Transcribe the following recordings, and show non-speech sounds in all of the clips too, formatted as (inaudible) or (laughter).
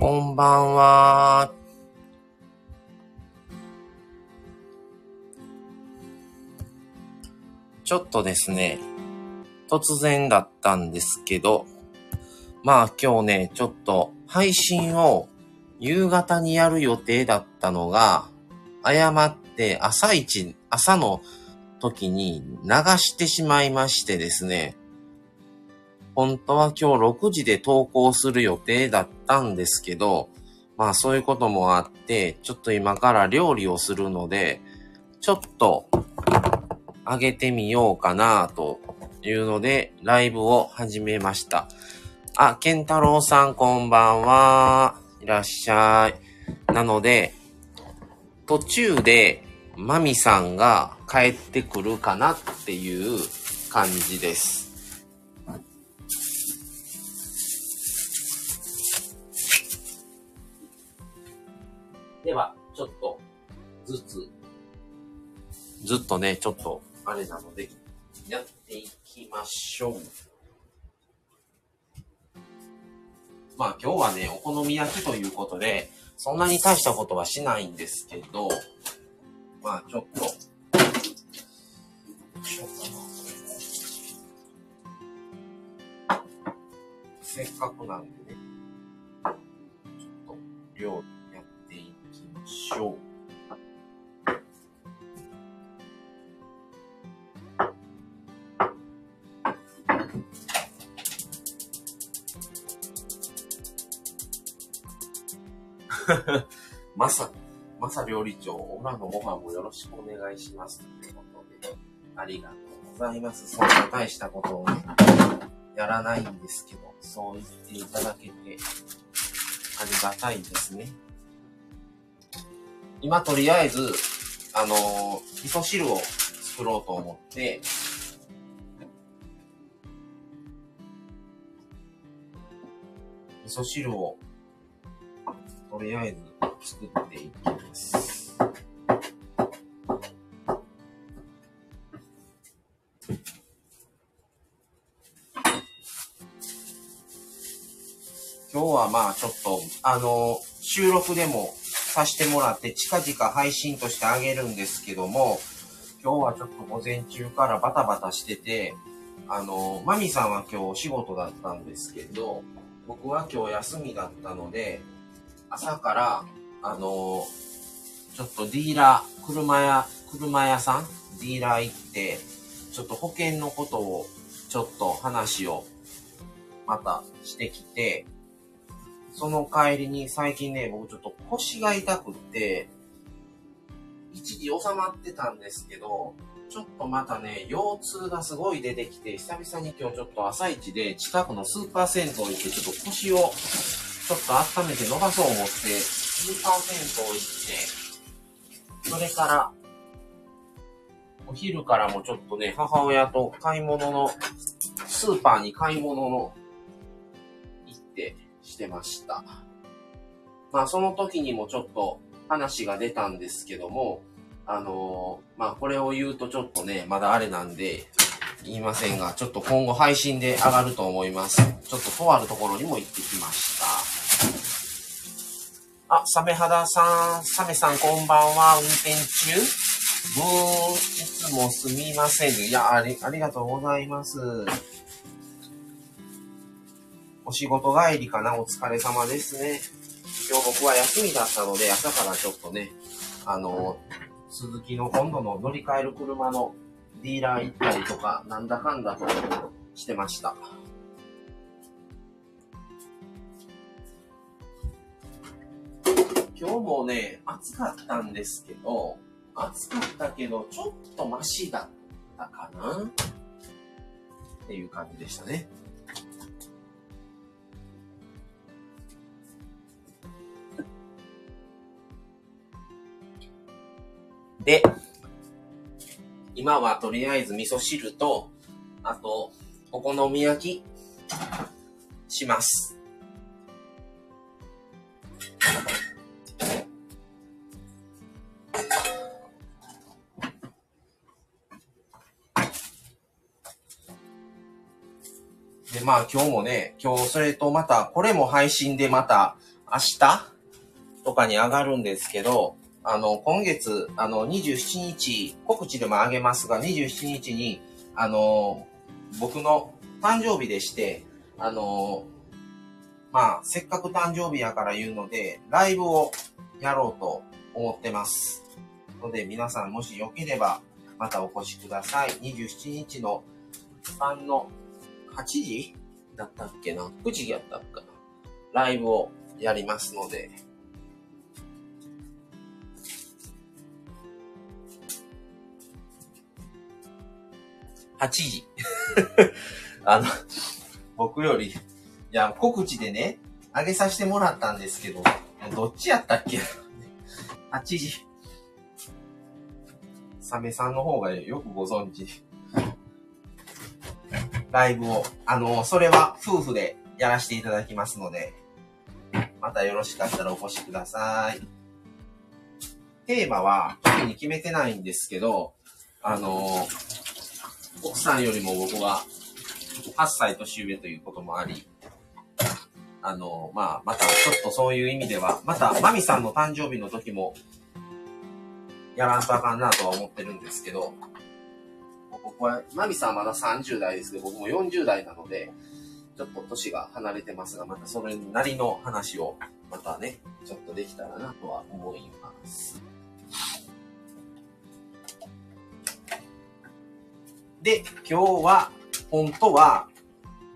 こんばんは。ちょっとですね、突然だったんですけど、まあ今日ね、ちょっと配信を夕方にやる予定だったのが、誤って朝一、朝の時に流してしまいましてですね、本当は今日6時で投稿する予定だったんですけど、まあそういうこともあって、ちょっと今から料理をするので、ちょっと上げてみようかなというので、ライブを始めました。あ、ケンタロウさんこんばんは。いらっしゃい。なので、途中でマミさんが帰ってくるかなっていう感じです。では、ちょっとずつ、ずっとね、ちょっとあれなので、やっていきましょう。まあ今日はね、お好み焼きということで、そんなに大したことはしないんですけど、まあちょっと、せっかくなんでね、ちょっと量しょう。(laughs) まさ、まさ料理長、オラのご飯もよろしくお願いします。ということで、ありがとうございます。そんな大したことをね、やらないんですけど、そう言っていただけて、ありがたいですね。今とりあえず、あのー、味噌汁を作ろうと思って、味噌汁を、とりあえず作っていきます。今日はまあちょっと、あのー、収録でもさせてもらって近々配信としてあげるんですけども、今日はちょっと午前中からバタバタしてて、あの、マミさんは今日お仕事だったんですけど、僕は今日休みだったので、朝から、あの、ちょっとディーラー、車屋、車屋さん、ディーラー行って、ちょっと保険のことを、ちょっと話を、またしてきて、その帰りに最近ね、僕ちょっと腰が痛くって、一時収まってたんですけど、ちょっとまたね、腰痛がすごい出てきて、久々に今日ちょっと朝一で近くのスーパー銭湯行って、ちょっと腰をちょっと温めて伸ばそう思って、スーパー銭湯行って、それから、お昼からもちょっとね、母親と買い物の、スーパーに買い物の、行ってしてました。まあその時にもちょっと話が出たんですけども、あのー、まあこれを言うとちょっとね、まだあれなんで、言いませんが、ちょっと今後配信で上がると思います。ちょっととあるところにも行ってきました。あ、サメ肌さん、サメさんこんばんは、運転中ブー、いつもすみません。いや、あり、ありがとうございます。お仕事帰りかな、お疲れ様ですね。今日僕は休みだったので、朝からちょっとね、あの、鈴木の今度の乗り換える車のディーラー行ったりとか、なんだかんだとしてました。今日もね、暑かったんですけど、暑かったけど、ちょっとマシだったかな？っていう感じでしたね。で、今はとりあえず味噌汁と、あと、お好み焼き、します。で、まあ今日もね、今日それとまた、これも配信でまた、明日とかに上がるんですけど、あの、今月、あの、27日、告知でも上げますが、27日に、あの、僕の誕生日でして、あの、まあ、せっかく誕生日やから言うので、ライブをやろうと思ってます。ので、皆さんもしよければ、またお越しください。27日の3の8時だったっけな ?9 時やったっかな？ライブをやりますので、8時。(laughs) あの、僕より、いや、告知でね、あげさせてもらったんですけど、どっちやったっけ ?8 時。サメさんの方がよくご存知。ライブを、あの、それは夫婦でやらせていただきますので、またよろしかったらお越しください。テーマは特に決めてないんですけど、あの、奥さんよりも僕は8歳年上ということもあり、あの、まあ、またちょっとそういう意味では、また、マミさんの誕生日の時も、やらんとあかんなとは思ってるんですけど、僕は、マミさんまだ30代ですけど、僕も40代なので、ちょっと年が離れてますが、またそれなりの話を、またね、ちょっとできたらなとは思います。で、今日は、本当は、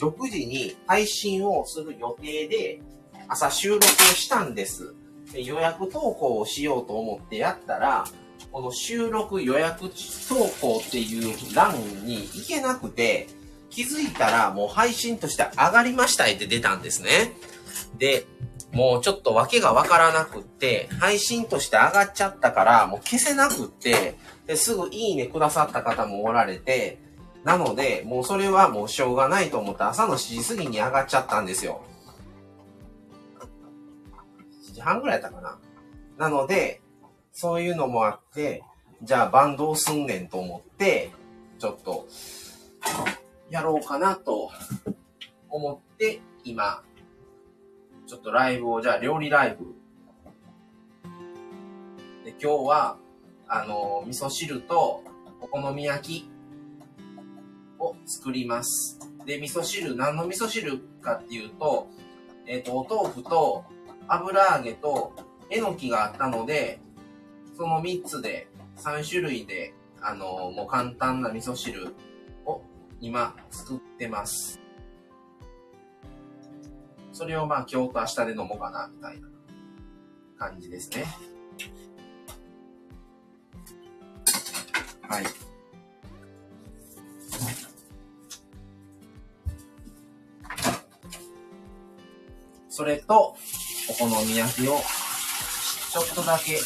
6時に配信をする予定で、朝収録をしたんです。予約投稿をしようと思ってやったら、この収録予約投稿っていう欄に行けなくて、気づいたらもう配信として上がりましたって出たんですね。で、もうちょっと訳がわからなくって、配信として上がっちゃったから、もう消せなくって、ですぐいいねくださった方もおられて、なので、もうそれはもうしょうがないと思って朝の7時過ぎに上がっちゃったんですよ。7時半ぐらいやったかな。なので、そういうのもあって、じゃあバンドをすんねんと思って、ちょっと、やろうかなと思って、今、ちょっとライブを、じゃあ料理ライブ。で、今日は、あの、味噌汁とお好み焼きを作ります。で、味噌汁、何の味噌汁かっていうと、えっ、ー、と、お豆腐と油揚げとえのきがあったので、その3つで、3種類で、あの、もう簡単な味噌汁を今作ってます。それをまあ今日と明日で飲もうかな、みたいな感じですね。はい。それと、お好み焼きを、ちょっとだけ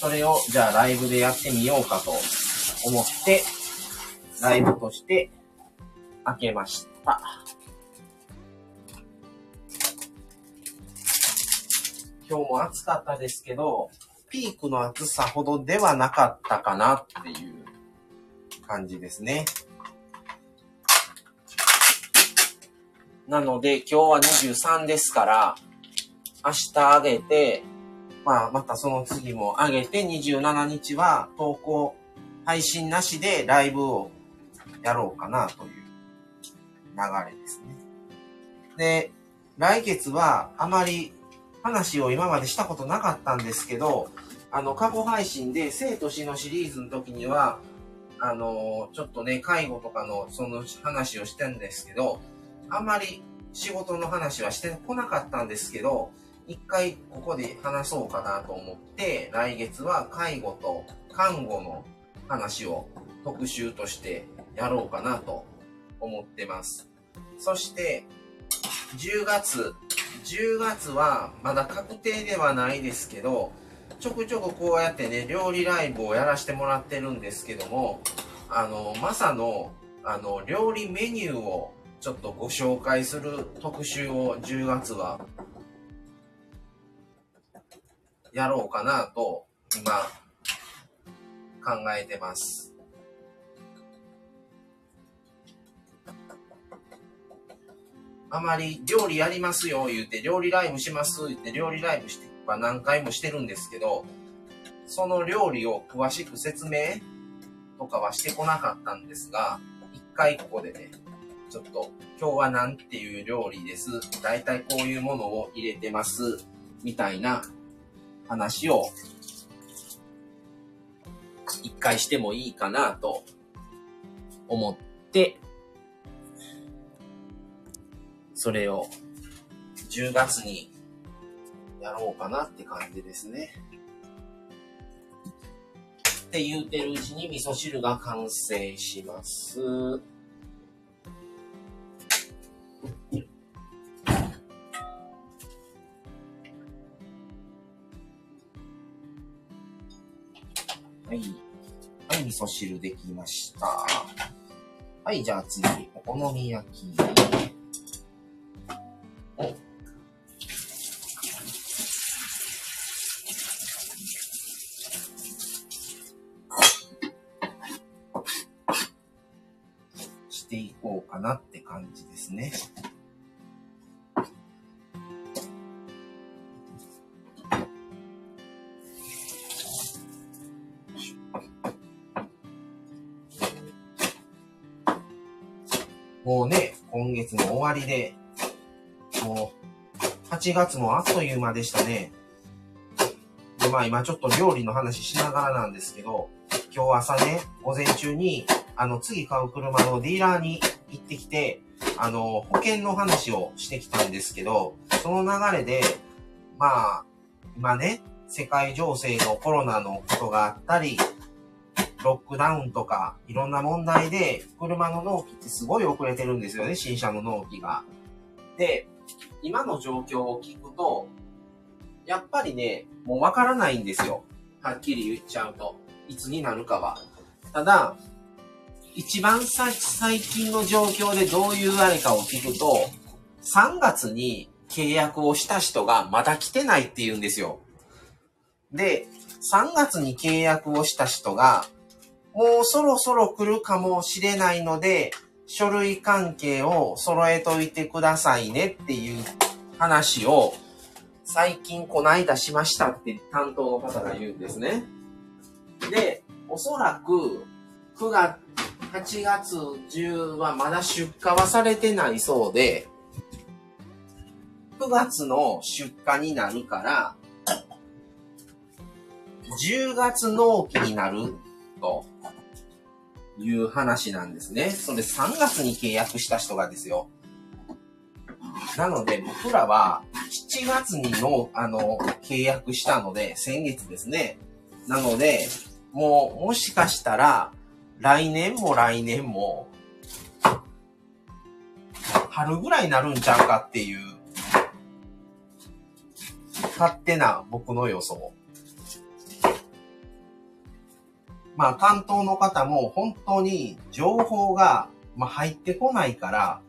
それを、じゃあライブでやってみようかと思って、ライブとして開けました。今日も暑かったですけど、ピークの暑さほどではなかったかなっていう感じですね。なので今日は23ですから、明日あげて、まあ、またその次も上げて、27日は投稿、配信なしでライブをやろうかなという流れですね。で、来月はあまり話を今までしたことなかったんですけど、あの、過去配信で生と死のシリーズの時には、あの、ちょっとね、介護とかのその話をしてんですけど、あんまり仕事の話はしてこなかったんですけど、一回ここで話そうかなと思って、来月は介護と看護の話を特集としてやろうかなと思ってます。そして、10月、10月はまだ確定ではないですけど、ちょくちょくこうやってね、料理ライブをやらせてもらってるんですけども、あの、まさの、あの、料理メニューをちょっとご紹介する特集を10月はやろうかなと、今、考えてます。あまり料理やりますよ言うて、料理ライブします言って料理ライブしては何回もしてるんですけど、その料理を詳しく説明とかはしてこなかったんですが、一回ここでね、ちょっと今日は何ていう料理です。だいたいこういうものを入れてます。みたいな話を一回してもいいかなと思って、それを10月にやろうかなって感じですね。って言うてるうちに味噌汁が完成します。はい。はい、味噌汁できました。はい、じゃあ次、お好み焼き。ですね。もうね、今月の終わりで、もう、8月もあっという間でしたね。で、まあ今ちょっと料理の話しながらなんですけど、今日朝ね、午前中に、あの、次買う車のディーラーに行ってきて、あの、保険の話をしてきたんですけど、その流れで、まあ、今ね、世界情勢のコロナのことがあったり、ロックダウンとか、いろんな問題で、車の納期ってすごい遅れてるんですよね、新車の納期が。で、今の状況を聞くと、やっぱりね、もうわからないんですよ。はっきり言っちゃうと。いつになるかは。ただ、一番最近の状況でどういうあれかを聞くと、3月に契約をした人がまだ来てないって言うんですよ。で、3月に契約をした人がもうそろそろ来るかもしれないので、書類関係を揃えといてくださいねっていう話を最近こないだしましたって担当の方が言うんですね。で、おそらく9月、8月中はまだ出荷はされてないそうで、9月の出荷になるから、10月納期になるという話なんですね。それ3月に契約した人がですよ。なので僕らは7月にの、あの、契約したので、先月ですね。なので、もう、もしかしたら、来年も来年も、春ぐらいになるんちゃうかっていう、勝手な僕の予想。まあ担当の方も本当に情報が、ま入ってこないから、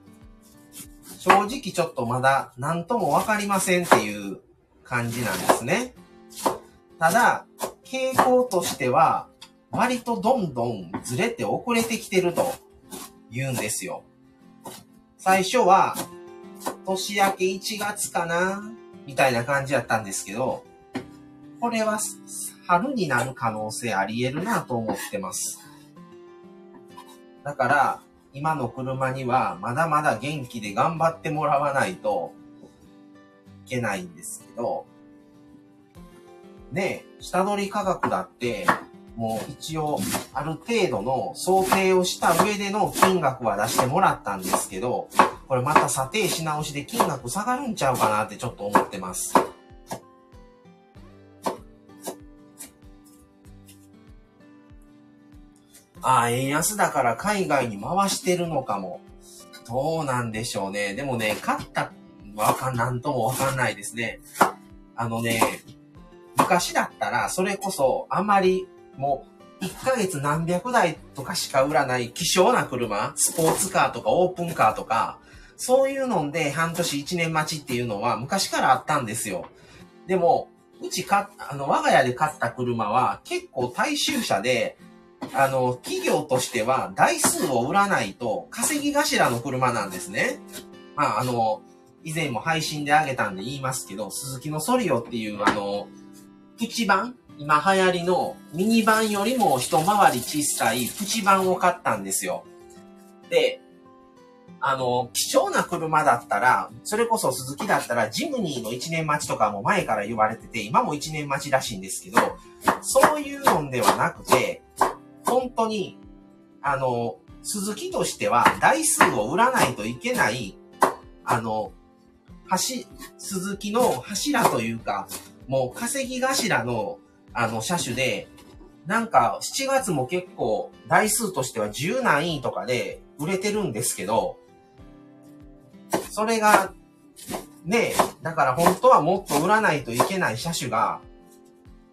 正直ちょっとまだ何ともわかりませんっていう感じなんですね。ただ、傾向としては、割とどんどんずれて遅れてきてると言うんですよ。最初は、年明け1月かなみたいな感じやったんですけど、これは春になる可能性あり得るなと思ってます。だから、今の車にはまだまだ元気で頑張ってもらわないといけないんですけど、ね下取り価格だって、もう一応ある程度の想定をした上での金額は出してもらったんですけど、これまた査定し直しで金額下がるんちゃうかなってちょっと思ってます。ああ、円安だから海外に回してるのかも。どうなんでしょうね。でもね、勝ったわかん、なんともわかんないですね。あのね、昔だったら、それこそ、あまり、もう、1ヶ月何百台とかしか売らない希少な車、スポーツカーとかオープンカーとか、そういうので半年1年待ちっていうのは昔からあったんですよ。でも、うちか、あの、我が家で買った車は結構大衆車で、あの、企業としては台数を売らないと稼ぎ頭の車なんですね。まあ、あの、以前も配信であげたんで言いますけど、鈴木のソリオっていうあの、プチ版今流行りのミニ版よりも一回り小さいプチ版を買ったんですよ。で、あの、貴重な車だったら、それこそ鈴木だったら、ジムニーの1年待ちとかも前から言われてて、今も1年待ちらしいんですけど、そういうのではなくて、本当に、あの、鈴木としては台数を売らないといけない、あの、橋、鈴木の柱というか、もう稼ぎ頭の、あの、車種で、なんか、7月も結構、台数としては10何位とかで売れてるんですけど、それが、ねだから本当はもっと売らないといけない車種が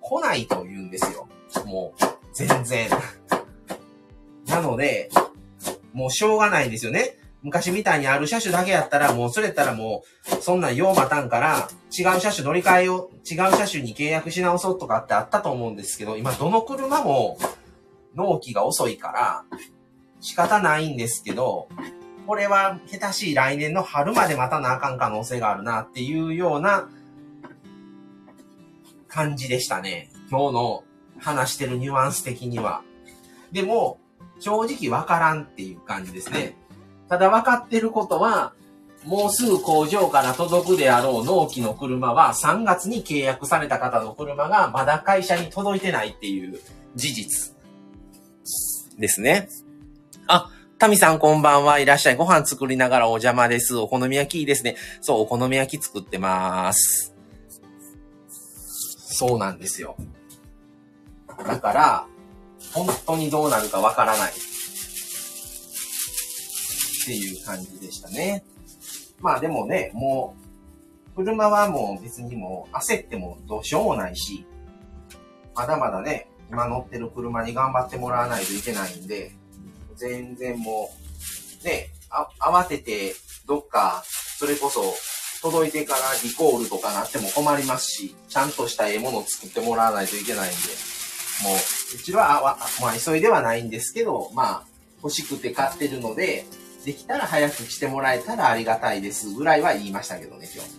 来ないと言うんですよ。もう、全然。(laughs) なので、もうしょうがないんですよね。昔みたいにある車種だけやったら、もうそれったらもう、そんなん用待たんから、違う車種乗り換えよう、違う車種に契約し直そうとかってあったと思うんですけど、今どの車も納期が遅いから、仕方ないんですけど、これは下手しい来年の春まで待たなあかん可能性があるなっていうような感じでしたね。今日の話してるニュアンス的には。でも、正直わからんっていう感じですね。ただ分かってることは、もうすぐ工場から届くであろう納期の車は3月に契約された方の車がまだ会社に届いてないっていう事実ですね。あ、タミさんこんばんはいらっしゃい。ご飯作りながらお邪魔です。お好み焼きいいですね。そう、お好み焼き作ってます。そうなんですよ。だから、本当にどうなるかわからない。っていう感じでしたね。まあでもね、もう、車はもう別にもう焦ってもどうしようもないし、まだまだね、今乗ってる車に頑張ってもらわないといけないんで、全然もう、ね、あ、慌てて、どっか、それこそ、届いてからリコールとかなっても困りますし、ちゃんとしたええものを作ってもらわないといけないんで、もう、うちは、まあ、急いではないんですけど、まあ、欲しくて買ってるので、できたら早く来てもらえたらありがたいですぐらいは言いましたけどね、今日。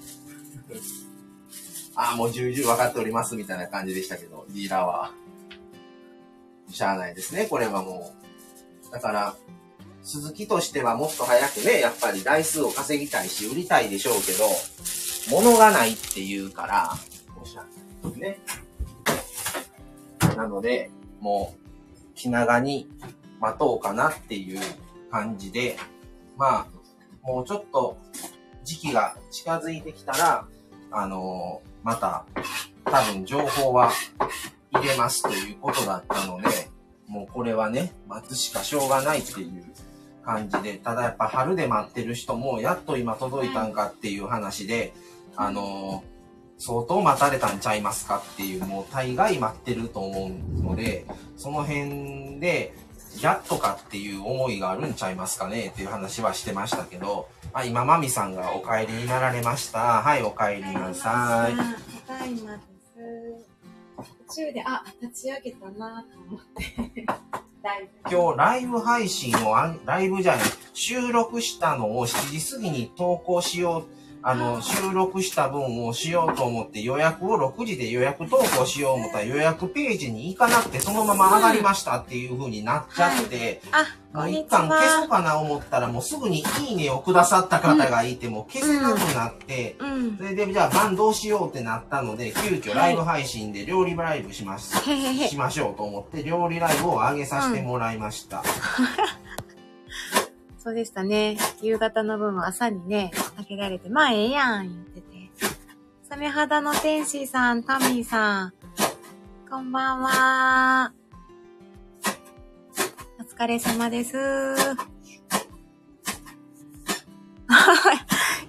(laughs) ああ、もう重々分かっておりますみたいな感じでしたけど、ディーラーは。しゃあないですね、これはもう。だから、鈴木としてはもっと早くね、やっぱり台数を稼ぎたいし、売りたいでしょうけど、物がないって言うから、申し訳ないですね。なので、もう、気長に待とうかなっていう感じで、まあ、もうちょっと時期が近づいてきたら、あのー、また、多分情報は入れますということだったので、もうこれはね、待つしかしょうがないっていう感じで、ただやっぱ春で待ってる人も、やっと今届いたんかっていう話で、あのー、相当待たれたんちゃいますかっていう、もう大概待ってると思うので、その辺で、やっとかっていう思いがあるんちゃいますかね？っていう話はしてましたけど、あ、今、まみさんがお帰りになられました。はい、お帰りなさい。ただいまです。途中で、あ、立ち上げたなと思って。(laughs) 今日ライブ配信を、ライブじゃない、収録したのを7時過ぎに投稿しようあの、収録した分をしようと思って予約を6時で予約投稿しよう思ったら予約ページに行かなくてそのまま上がりましたっていう風になっちゃって、もう一旦消そうかな思ったらもうすぐにいいねをくださった方がいても消せなくなって、それでじゃあ晩どうしようってなったので、急遽ライブ配信で料理ライブします、しましょうと思って料理ライブを上げさせてもらいました。(laughs) そうでしたね。夕方の分は朝にね、開けられて、まあええやん、言ってて。サメ肌の天使さん、タミーさん、こんばんは。お疲れ様です。(laughs)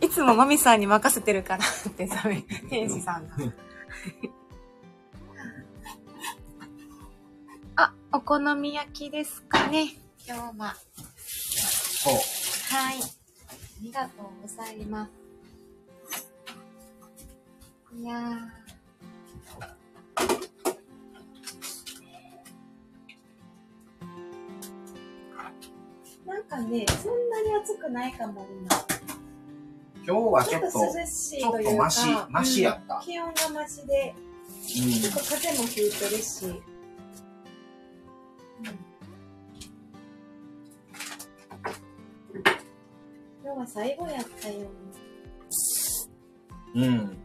いつもマミさんに任せてるからってサメ、天使さんが。(laughs) あ、お好み焼きですかね、今日は。そう。はい。ありがとうございます。いやなんかね、そんなに暑くないかも、今。今日はちちょっとちょっというか。とマシ、マシやったうん。気温がマシで、うん結構風も吹いてるし。今日は最後やったよ。うん。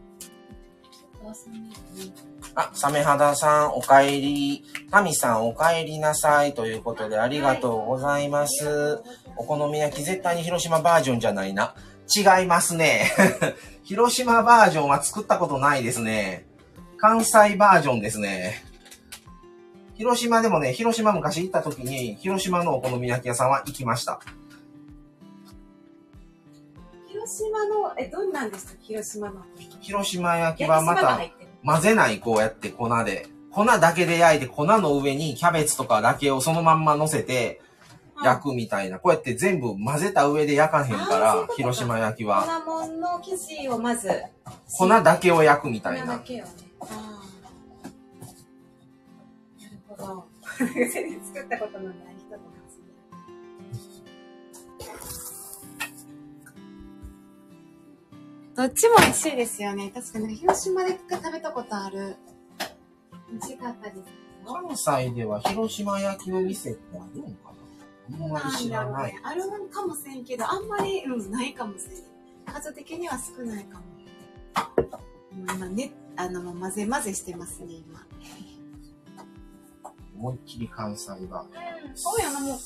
あ、サメ肌さん、お帰り。タミさん、お帰りなさい。ということで、ありがとうございます。お好み焼き、絶対に広島バージョンじゃないな。違いますね。(laughs) 広島バージョンは作ったことないですね。関西バージョンですね。広島でもね、広島昔行った時に、広島のお好み焼き屋さんは行きました。広島の、え、どんなんですか広島の。広島焼きはまた。混ぜない、こうやって粉で。粉だけで焼いて、粉の上にキャベツとかだけをそのまんま乗せて、焼くみたいな。こうやって全部混ぜた上で焼かへんかあーそういうか広島焼きは。粉もんの生地をまず。粉だけを焼くみた粉いな。だけをね。ああ。なるほど。(laughs) 全然作ったことのないどっちも美味しいですよね。確かに広島で食べたことある。美味しかったですよ。関西では広島焼きの店ってあるんかな？あんまり知らない。ね。あるかもせんけど、あんまり、うん、ないかもせん。数的には少ないかも。今ね、あの、混ぜ混ぜしてますね、今。思いっきり関西が。そうやな、もう、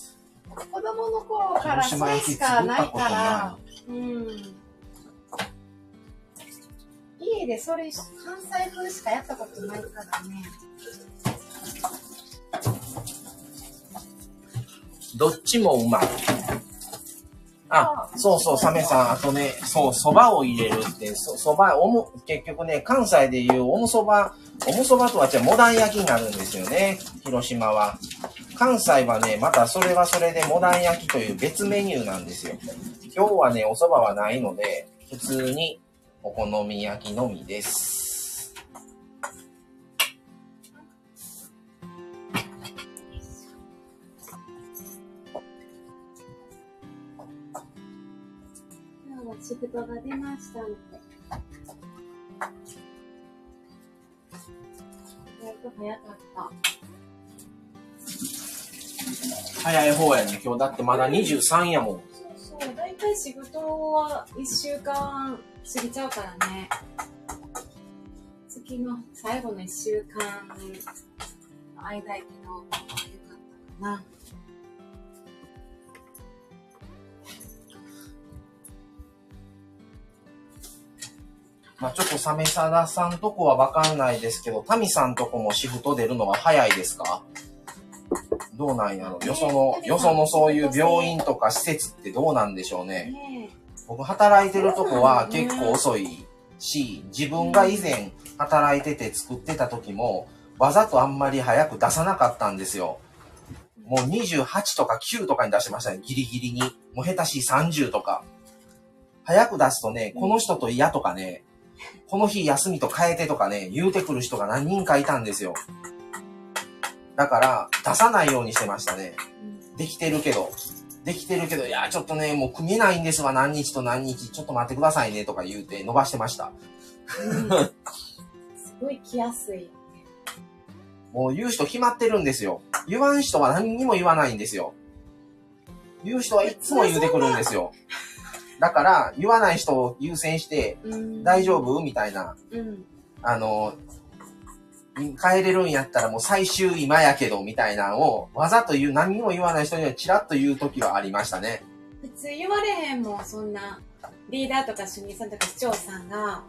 子供の頃からそれしかないからな、うん。家でそれ、関西風しかやったことないからね。どっちもうまい。あ、そうそう、サメさん、あとね、そう、蕎麦を入れるって、そ蕎麦、おも、結局ね、関西でいうおむそば、おむそばとは違うモダン焼きになるんですよね、広島は。関西はね、またそれはそれでモダン焼きという別メニューなんですよ。今日はね、お蕎麦はないので、普通にお好み焼きのみです。今日はシフトが出ましたので。意外と早かった。早い方やね、今日だってまだ23やもん。そうそう、大体仕事は1週間過ぎちゃうからね。月の最後の1週間の間やけど、よかったかな。まあちょっとサメサダさんとこはわかんないですけど、タミさんとこもシフト出るのは早いですか？どうなんやろ？よその、よそのそういう病院とか施設ってどうなんでしょうね？ね僕働いてるとこは結構遅いし、自分が以前働いてて作ってた時も、わざとあんまり早く出さなかったんですよ。もう28とか9とかに出してましたね、ギリギリに。もう下手しい30とか。早く出すとね、この人と嫌とかね、この日休みと変えてとかね、言うてくる人が何人かいたんですよ。だから、出さないようにしてましたね。うんできてるけど、できてるけど、いや、ちょっとね、もう組めないんですわ、何日と何日、ちょっと待ってくださいね、とか言うて伸ばしてました。うんすごい来やすい。もう言う人決まってるんですよ。言わん人は何にも言わないんですよ。言う人はいつも言うてくるんですよ。だから、言わない人を優先して、うん大丈夫？みたいな、うん。あの、帰れるんやったらもう最終今やけど、みたいなのを、わざと言う、何にも言わない人にはチラッと言う時はありましたね。普通言われへんもん、そんな。リーダーとか主任さんとか市長さんが、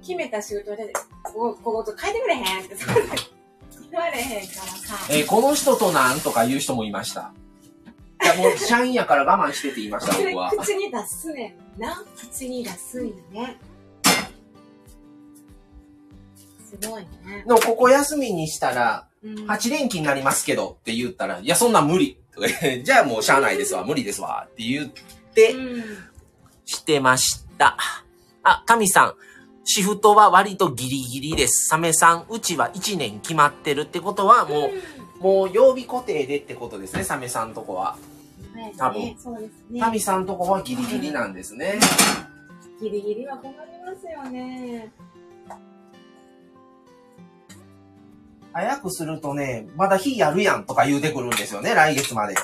決めた仕事で、ここ、ここ変えてくれへんって、言われへんからさ。えーこの人となんとか言う人もいました。いや、もう社員やから我慢してって言いました、僕は。(laughs) 口に出すねんな。口に出すんよね。すごいね。でも、ここ休みにしたら、うん8連勤になりますけどって言ったら、いや、そんなん無理。(laughs) じゃあもうしゃあないですわ、無理ですわ。って言って、うん。してました。あ、タミさん。シフトは割とギリギリです。サメさん、うちは1年決まってるってことは、もう、もう曜日固定でってことですね、サメさんとこは。うん、多分そうですね。タミさんとこはギリギリなんですね。ギリギリは困りますよね。早くするとね、まだ日やるやんとか言うてくるんですよね、来月まで。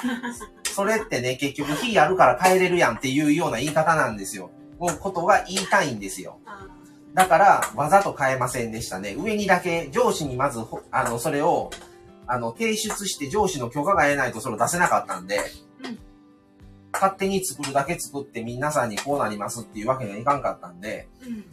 (laughs) それってね、結局日やるから帰れるやんっていうような言い方なんですよ。もうことが言いたいんですよ。あだから、わざと変えませんでしたね。上にだけ、上司にまずほ、あの、それを、あの、提出して上司の許可が得ないとそれを出せなかったんで、うん勝手に作るだけ作って皆さんにこうなりますっていうわけにはいかんかったんで、うん。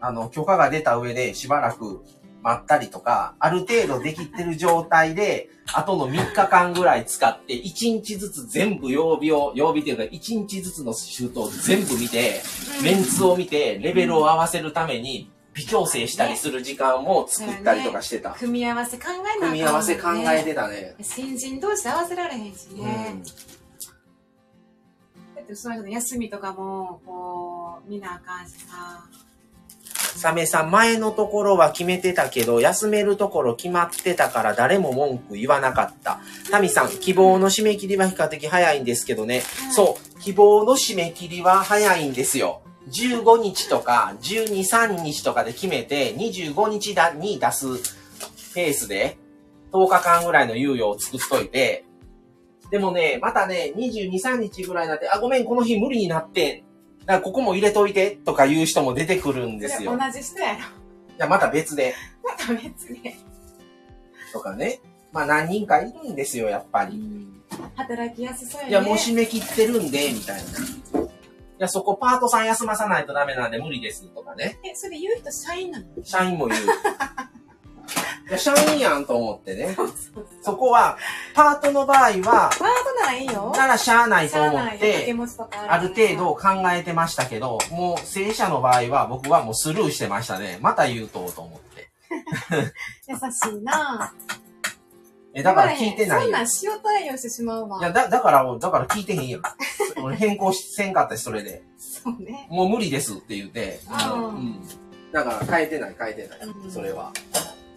あの、許可が出た上でしばらく待ったりとか、ある程度できてる状態で、あとの3日間ぐらい使って、1日ずつ全部曜日を、曜日っていうか1日ずつのシュートを全部見て、メンツを見て、レベルを合わせるために、微調整したりする時間も作ったりとかしてた。組み合わせ考えなね組み合わせ考えてたね。新人同士で合わせられへんしね。うん。だってその人の休みとかも、こう、見なあかんしさ。サメさん、前のところは決めてたけど、休めるところ決まってたから誰も文句言わなかった。タミさん、希望の締め切りは比較的早いんですけどね。うんそう、希望の締め切りは早いんですよ。15日とか12、3日とかで決めて、25日だに出すペースで、10日間ぐらいの猶予を作っといて、でもね、またね、22、3日ぐらいになって、あ、ごめん、この日無理になって、だからここも入れといて、とか言う人も出てくるんですよ。同じ人やろ。や、また別で、また別で。とかね。まあ何人かいるんですよ、やっぱり。働きやすそうやね。いや、もう締め切ってるんで、みたいな。いや、そこパートさん休まさないとダメなんで無理です、とかね。え、それ言う人社員なの？社員も言う。いや、社員やんと思ってね。そこは、パートの場合は、ワードならいいよ。ならしゃあないと思って、ある程度度。考えてましたけど、もう正社の場合は僕はもうスルーしてましたね。また言うとうと思って。(laughs) 優しいなえ、だから聞いてないよそんなん塩対応してしまうわ。いや、だ、だから、だから聞いてへんやん。俺変更しせんかったし、それで。そうね。もう無理ですって言って。うんもううん。だから変えてない、変えてない。うんそれは。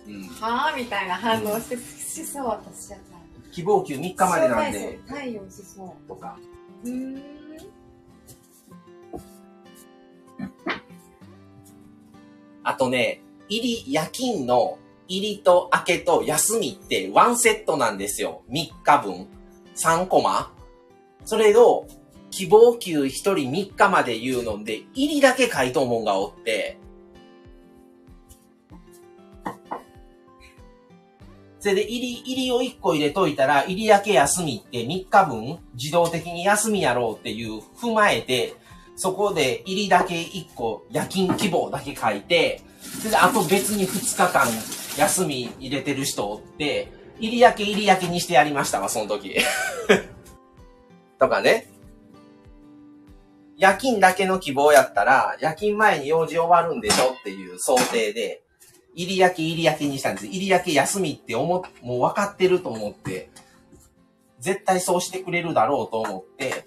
うん。はぁみたいな反応して、しそう、私やったら。希望給3日までなんで、塩対応しそとか。う。うーん。あとね、入り、夜勤の入りと明けと休みってワンセットなんですよ。3日分。3コマ。それを、希望給1人3日まで言うので、入りだけ書いとうもんがおって、それで入り、入りを1個入れといたら、入りだけ休みって3日分自動的に休みやろうっていう踏まえて、そこで入りだけ1個夜勤希望だけ書いて、それであと別に2日間休み入れてる人おって、入り焼け入り焼けにしてやりましたわ、その時。(laughs) とかね。夜勤だけの希望やったら、夜勤前に用事終わるんでしょっていう想定で、入り焼け入り焼けにしたんです。入り焼け休みって思っ、もう分かってると思って、絶対そうしてくれるだろうと思って、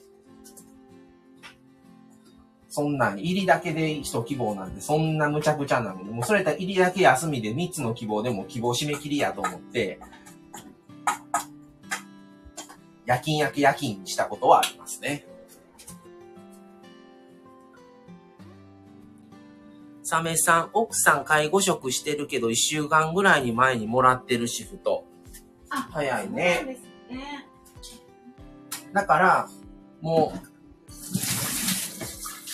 そんなん、入りだけで一希望なんで、そんな無茶苦茶なので、もうそれやった入りだけ休みで3つの希望でも希望締め切りやと思って、夜勤明け夜勤にしたことはありますね。サメさん、奥さん介護職してるけど、1週間ぐらいに前にもらってるシフト。あ、早いねそうですね。だから、もう、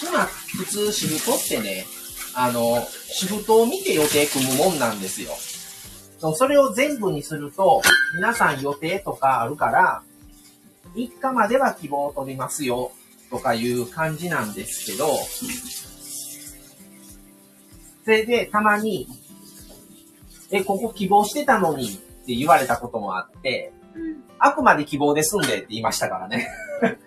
今、普通シフトってね、あの、シフトを見て予定組むもんなんですよ。それを全部にすると、皆さん予定とかあるから、3日までは希望を取りますよ、とかいう感じなんですけど、それで、たまに、え、ここ希望してたのにって言われたこともあって、うん。あくまで希望ですんでって言いましたからね。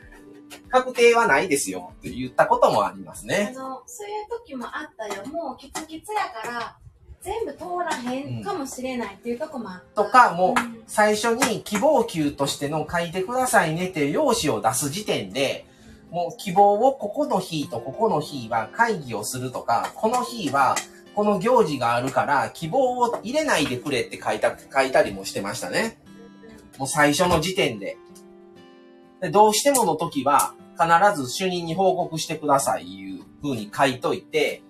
(laughs) 確定はないですよって言ったこともありますあね。の、そういう時もあったよ。もうキツキツやから、全部通らへんかもしれないっていうとこもあった。とか、もううん最初に希望給としての書いてくださいねっていう用紙を出す時点で、もう希望をここの日とここの日は会議をするとか、この日はこの行事があるから希望を入れないでくれって書いた、書いたりもしてましたね。もう最初の時点で。でどうしてもの時は、必ず主任に報告してください、いう風に書いといて、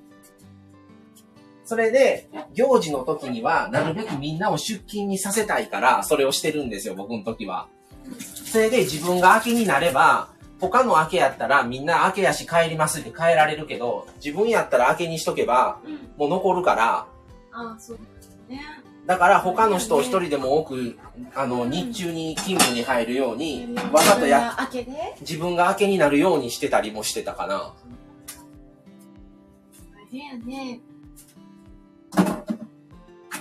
それで、行事の時には、なるべくみんなを出勤にさせたいから、それをしてるんですよ、僕の時は。それで自分が明けになれば、他の明けやったらみんな明けやし帰りますって帰られるけど、自分やったら明けにしとけば、うん。もう残るから、ああ、そうだね。だから他の人を一人でも多く、あの、日中に勤務に入るように、わざとや、開けで自分が明けになるようにしてたりもしてたかな。やね。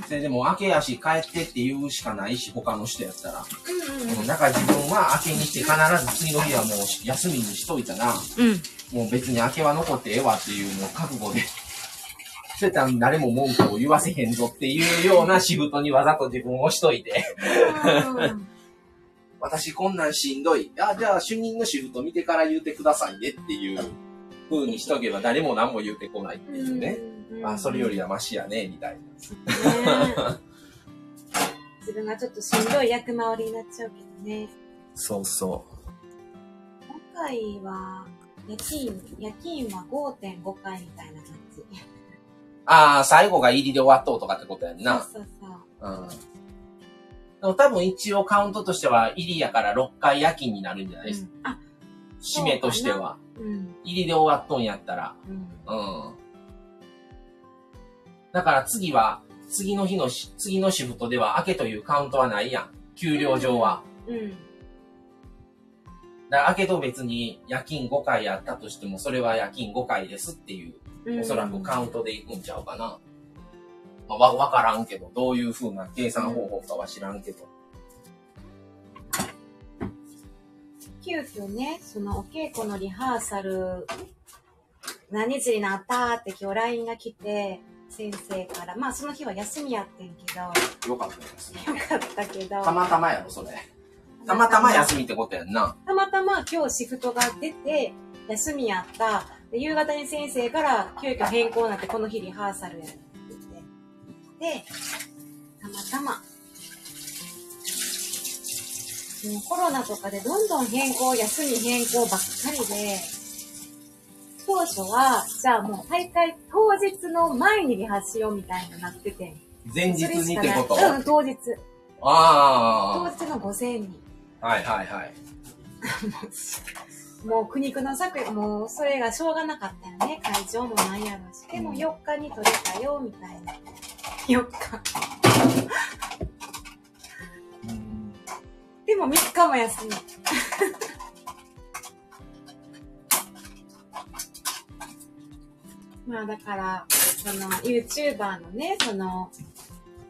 それでも明けやし帰ってって言うしかないし、他の人やったら。うんうんうんだから自分は明けにして必ず次の日はもう休みにしといたら、うん。もう別に明けは残ってええわっていうもう覚悟で。(laughs) そうやったら誰も文句を言わせへんぞっていうような仕事にわざと自分をしといて。うん。(laughs) 私こんなんしんどい。あ、じゃあ主任のシフト見てから言うてくださいねっていう風にしとけば誰も何も言うてこないっていうね。あ、それよりはマシやね、みたいな。ね自分がちょっとしんどい役回りになっちゃうけどね。そうそう。今回は、夜勤、夜勤は5.5回みたいな感じ。ああ、最後が入りで終わっとうとかってことやんな。そうそうそう。うん。でも多分一応カウントとしては入りやから6回夜勤になるんじゃないですか。うんあ、締めとしては。うん。入りで終わっとんやったら。うん。うん。だから次は、次の日のし、次のシフトでは明けというカウントはないやん。給料上は。うん。だから明けと別に夜勤5回やったとしても、それは夜勤5回ですっていう、うんおそらくカウントでいくんちゃうかな。まあ、わ、わからんけど、どういう風な計算方法かは知らんけど。急遽ね、そのお稽古のリハーサル、何時になったって今日 LINE が来て、先生から、まあその日は休みやってんけど、よよかったですね。かったけど、たまたまやろ、それ。たまたま休みってことやんな。たまたま今日シフトが出て、休みやった。で夕方に先生から急遽変更になって、この日リハーサルやって言って。で、たまたま。もうコロナとかでどんどん変更、休み変更ばっかりで、当初は、じゃあもう大会当日の前にリハしようみたいになってて。前日にってこと？うん、当日。当あ日の午前に。あ。はいはいはい。(laughs) もう苦肉の策よもうそれがしょうがなかったよね。会場もないやろし。でも4日に取れたよ、みたいな。4日。うんでも3日も休み。まあだから、その YouTuber のね、その、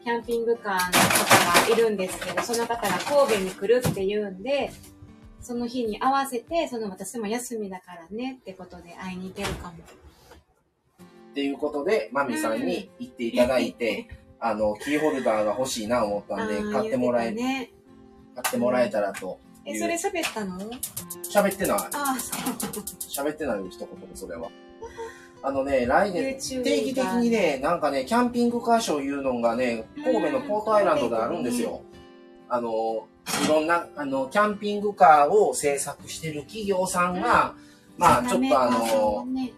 キャンピングカーの方がいるんですけど、その方が神戸に来るって言うんで、その日に合わせて、その私も休みだからねってことで会いに行けるかも。っていうことで、マミさんに言っていただいて、(laughs) あの、キーホルダーが欲しいな思ったんで、買ってもらえ、ね。買ってもらえたらと。え、それ喋ったの？喋ってない。ああ、そう。喋ってないよ、一言で、それは。あのね、来年、定期的にね、なんかね、キャンピングカーショーいうのがね、神戸のポートアイランドであるんですよ。あの、いろんな、あの、キャンピングカーを制作してる企業さんが、まあ、ちょっとあの、ね、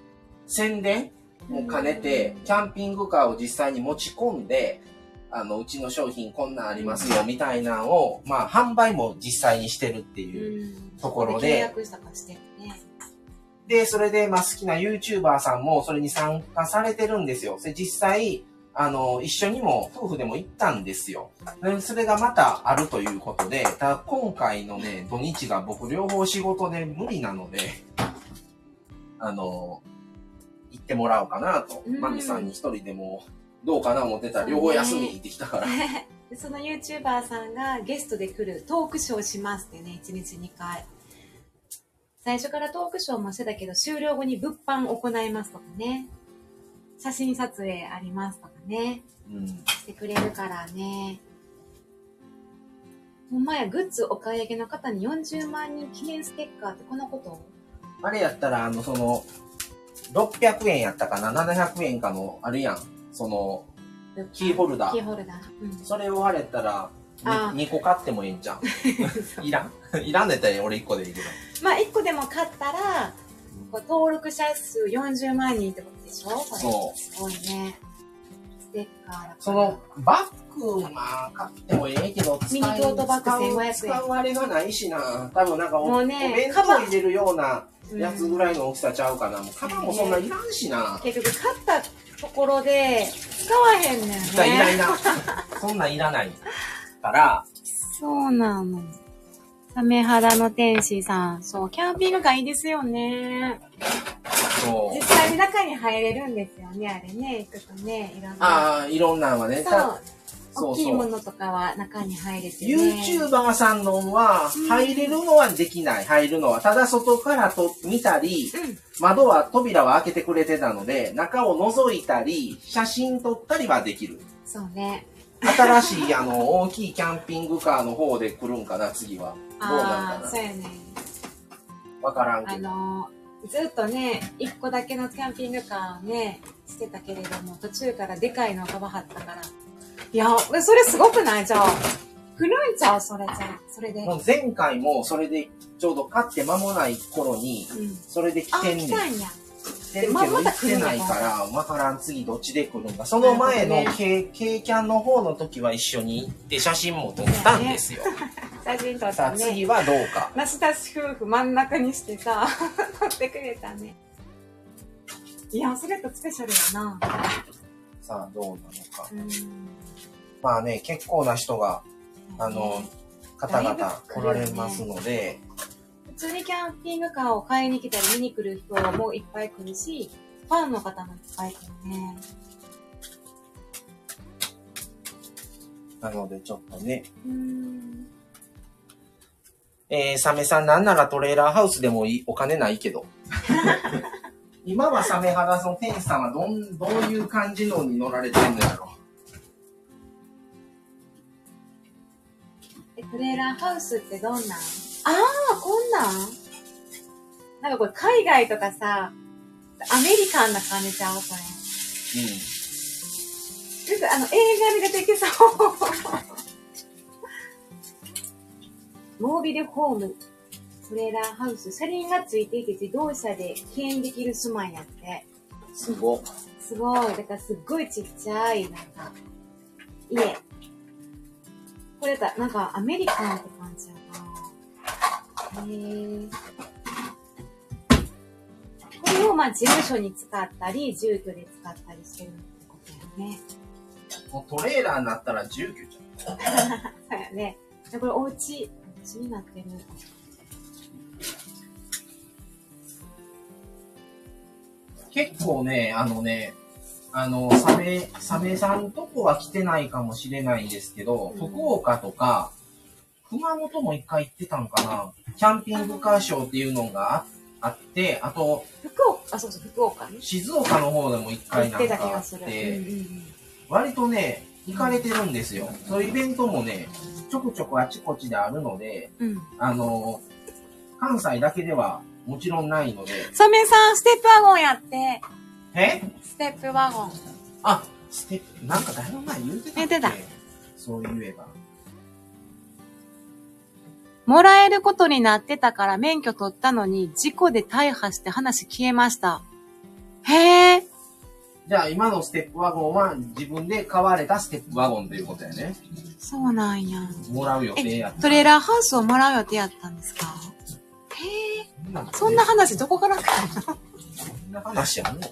宣伝も兼ねて、キャンピングカーを実際に持ち込んで、あの、うちの商品こんなんありますよ、みたいなのを、まあ、販売も実際にしてるっていう。うん。ところで。契約したかして。で、それで、まあ、好きな YouTuber さんもそれに参加されてるんですよ。で、実際、あの、一緒にも、夫婦でも行ったんですよ。で、それがまたあるということで、ただ今回のね、土日が僕両方仕事で無理なので、あの、行ってもらおうかなと。うんマミさんに一人でも、どうかな思ってたら、両方休みに行ってきたから。で (laughs) その YouTuber さんがゲストで来るトークショーしますってね、1日2回。最初からトークショーもしてたけど、終了後に物販行いますとかね。写真撮影ありますとかね。うん。してくれるからね。ほんまや、グッズお買い上げの方に40万人記念ステッカーってこのこと？あれやったら、あの、その、600円やったかな ?700 円かの、あるやん。その、キーホルダーキーホルダー。うん。それをあれたら、あ2個買ってもいいんじゃん。(laughs) いらん？(laughs) いらんねったら俺1個でいいけど。まあ、1個でも買ったら、登録者数40万人ってことでしょ？これそうすごいね。ステッカーだからその、バッグ、まあ、買ってもええけど、ミニトートバッグ使う1500円使うあれがないしな。多分なんかお、もうねお弁当入れるようなやつぐらいの大きさちゃうかな。もう、カバンもそんないらんしな。結局買ったところで使わへんねんね。いらいらいら。そんなんいらない。から、そうなの。サメ肌の天使さん。そう、キャンピングカーいいですよね。そう実。際に中に入れるんですよね、あれね。行くとね、いろんな。ああ、いろんなのはね。そう大きいも。のとかは中に入れてね。YouTuber さんのは、入れるのはできない。入るのは。ただ外からと見たり、うん。窓は、扉は開けてくれてたので、中を覗いたり、写真撮ったりはできる。そうね。新しい、あの、大きいキャンピングカーの方で来るんかな、次は。どうなんああ、かそうやね。な。わからんあけど。のー、ずっとね、一個だけのキャンピングカーをね、してたけれども、途中からでかいのがばはったから。いや、それすごくない？じゃあ。来るんちゃう？それじゃあ。それで。前回もそれで、ちょうど買って間もない頃に、うん。それで来あ、てんねん。来たんや。来てるけど行ってないから、わからん次どっちで来るんか。その前の K, K キャンの方の時は一緒に行って写真も撮ったんですよ。(laughs) 写真撮っさたね。あ次はどうか。なしたし夫婦真ん中にしてさ、撮ってくれたね。いや、それとスペシャルやな。さあどうなのか。うん。まあね、結構な人が、あの、方々来られますので、普通にキャンピングカーを買いに来たり見に来る人もいっぱい来るし、ファンの方もいっぱい来るね。なのでちょっとね、うん。えー、サメさんなんならトレーラーハウスでもいい、お金ないけど。(laughs) 今はサメ肌の店主さんはどん、どういう感じのに乗られてんのやろえ、トレーラーハウスってどんなん？ああ、こんなん？なんかこれ海外とかさ、アメリカンな感じちゃう？これ。うん。ちょっとあの、映画に出てきそう。モービルホーム、トレーラーハウス、車輪がついていて自動車で牽引できる住まいやって。すご。すごい。だからすっごいちっちゃい、なんか、家。これだ、なんかアメリカンって感じやな。へーこれをまあ事務所に使ったり、住居で使ったりしてるってことやね。もうトレーラーになったら住居じゃん。(laughs) そうやね。でこれお家、お家になってる。結構ね、あのね、あの、サメ、サメさんとこは来てないかもしれないんですけど、うん福岡とか、熊本も一回行ってたんかな。キャンピングカーショーっていうのがああって、あと、福岡、あ、そうそう、福岡ね。静岡の方でも一回行ってた気なんかあって、うん割とね、行かれてるんですよ。そういうイベントもね、ちょくちょくあちこちであるので、うん。うん。あの、関西だけではもちろんないので、サメさん、ステップワゴンやって。え？ステップワゴン。あ、ステップ、なんかだいぶ前言うてた言ってたそう言えば。もらえることになってたから免許取ったのに、事故で大破して話消えました。へえ。じゃあ今のステップワゴンは自分で買われたステップワゴンということやね。そうなんや。もらう予定やえっ、た。トレーラーハウスをもらう予定やったんですか？へえ。そんな話どこから来たの？そんな話やね。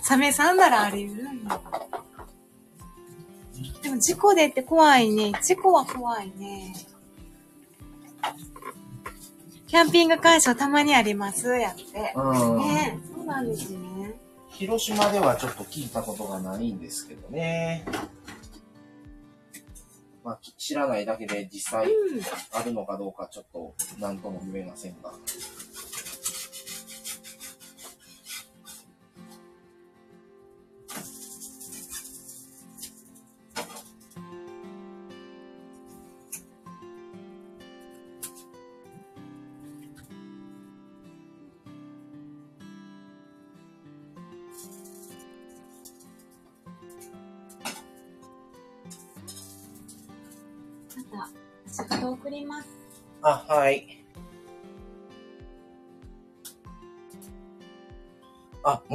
サメさんならあり得るんや。でも事故でって怖いね。事故は怖いね。キャンピング会社たまにあります、やって。うん。ねそうなんですね。広島ではちょっと聞いたことがないんですけどね。まあ、き知らないだけで実際うん。あるのかどうかちょっと何とも言えませんが。ま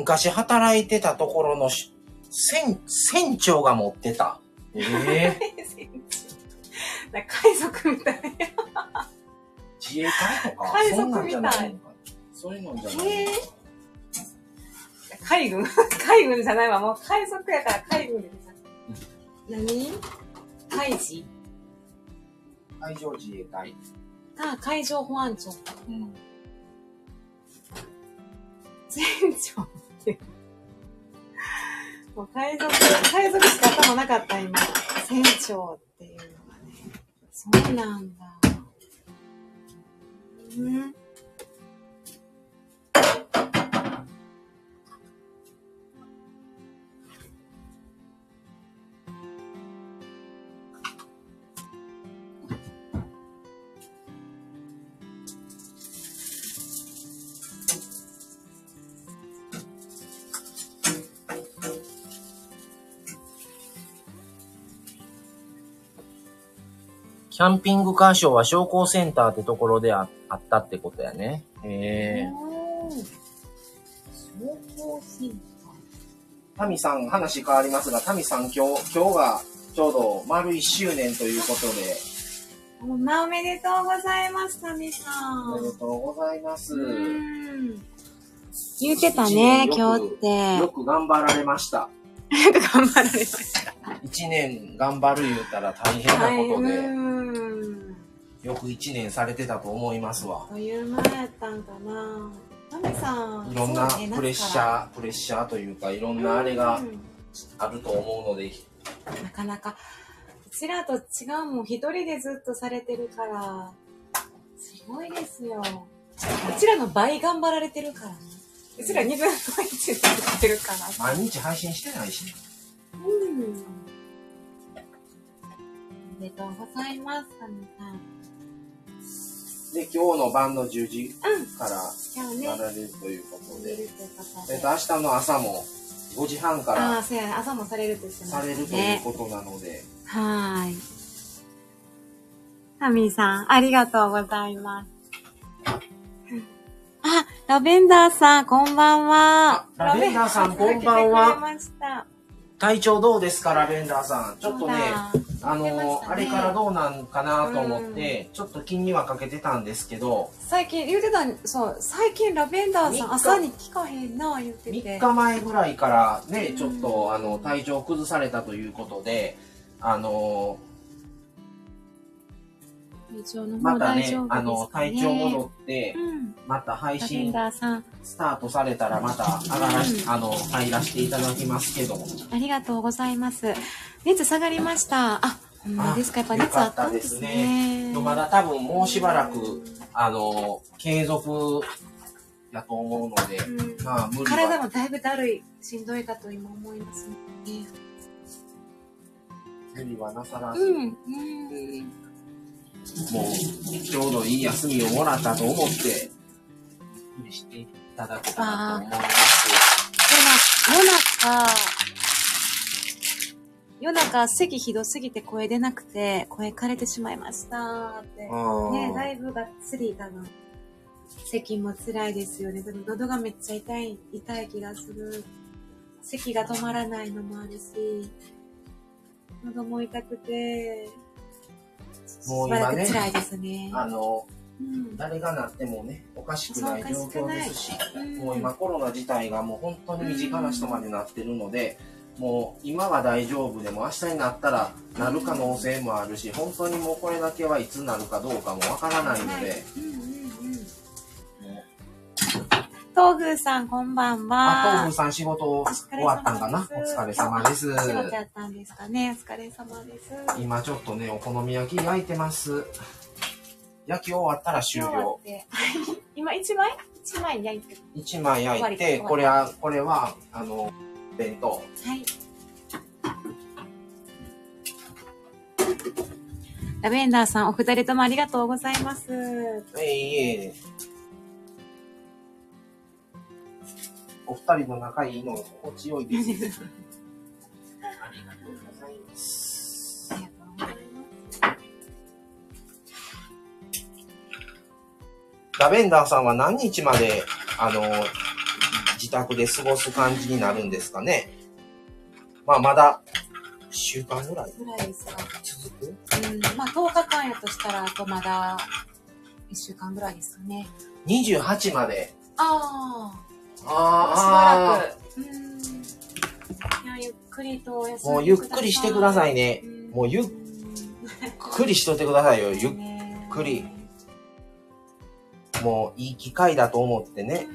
昔働いてたところのし船、船長が持ってた。ええ (laughs) なんか海賊みたい。自衛隊とか？海賊みたいそういうのじゃないえ海軍？(laughs) 海軍じゃないわ。もう海賊やから海軍でさ。何？海事？海上自衛隊。あ、海上保安庁。うん。船長。もう海賊、海賊しか頭なかった今。船長っていうのがね。そうなんだ。うん。キャンピングカーショーは商工センターってところでああったってことやね。へえ。商工センター。タミさん、話変わりますが、タミさん今日、今日がちょうど丸1周年ということで、おまおめでとうございます、タミさん。おめでとうございます。うん。言ってたね、今日って。よく頑張られました。(laughs) 頑張られました。1年頑張る言うたら大変なことで、うん。よく1年されてたと思いますわ。という前やったんかな。タミさん。いろんなプレッシャー、プレッシャーというか、いろんなあれがうんあると思うので、なかなか、うちらと違うもん、一人でずっとされてるから、すごいですよ。うちらの倍頑張られてるからね。うちら二分の一でやってるから。毎日配信してないしね。うん。でとうございます、タミさん。で、今日の晩の10時うん。からやられるということで、えっと、明日の朝も5時半かああ、らそうやね。朝もされると言ってましたね。されるということなので、はーい。タミーさん、ありがとうございます。あ、ラベンダーさん、こんばんは。あラベンダーさんこんばんは。体調どうですか、ラベンダーさん。ちょっとね、あの、ね。あれからどうなんかなと思って、ちょっと気にはかけてたんですけど、最近言うてたんそう、最近ラベンダーさん朝に聞かへんな、言ってて。3日前ぐらいからね、うん。ちょっと、あの、体調崩されたということで、あの、またねあの、体調戻って、うん。また配ラベン信ダーさん、スタートされたらまた上がらし、うんあの、入らせていただきますけども。ありがとうございます。熱下がりました。あ、ほんまですか？やっぱ熱あったんですね。まだ多分もうしばらく、あの、継続だと思うので、うんまあ無理は体もだいぶだるい、しんどいかと今思いますね。無理はなさらず、うん。うん。もうちょうどいい休みをもらったと思って、無理していただけたらと思います。夜中、夜中、咳ひどすぎて声出なくて、声枯れてしまいましたって。ね、だいぶがっつり多分、咳も辛いですよね。でも喉がめっちゃ痛い、痛い気がする。咳が止まらないのもあるし、喉も痛くて、もう今ねく辛いですね。あの、うん誰がなってもね、おかしくない状況ですし、うんもう今コロナ自体がもう本当に身近な人までなってるので、もう今は大丈夫でも明日になったらなる可能性もあるし、本当にもうこれだけはいつなるかどうかもわからないので、東風さん、こんばんは。あ、東風さん仕事終わったんかな？お疲れ様です。仕事やったんですかね。お疲れ様です。今ちょっとね、お好み焼き焼いてます。焼き終わったら終了今一枚？一枚焼いてる。1枚焼いて、これは、これは、あの、弁当。はい。ラベンダーさん、お二人ともありがとうございます。えいえ。お二人の仲いいの心地よいです。(laughs) ラベンダーさんは何日まで、あの、自宅で過ごす感じになるんですかね？まあ、まだ、1週間ぐらい？ぐらいですか。続く？うん。まあ、10日間やとしたら、あとまだ、1週間ぐらいですかね。?28 まで。ああ。しばあらく。うん。いや、ゆっくりとお休あ、みもうゆっくりしてくださいね。もうゆっくりしといてくださいよ。ゆっくり。もういい機会だと思ってね。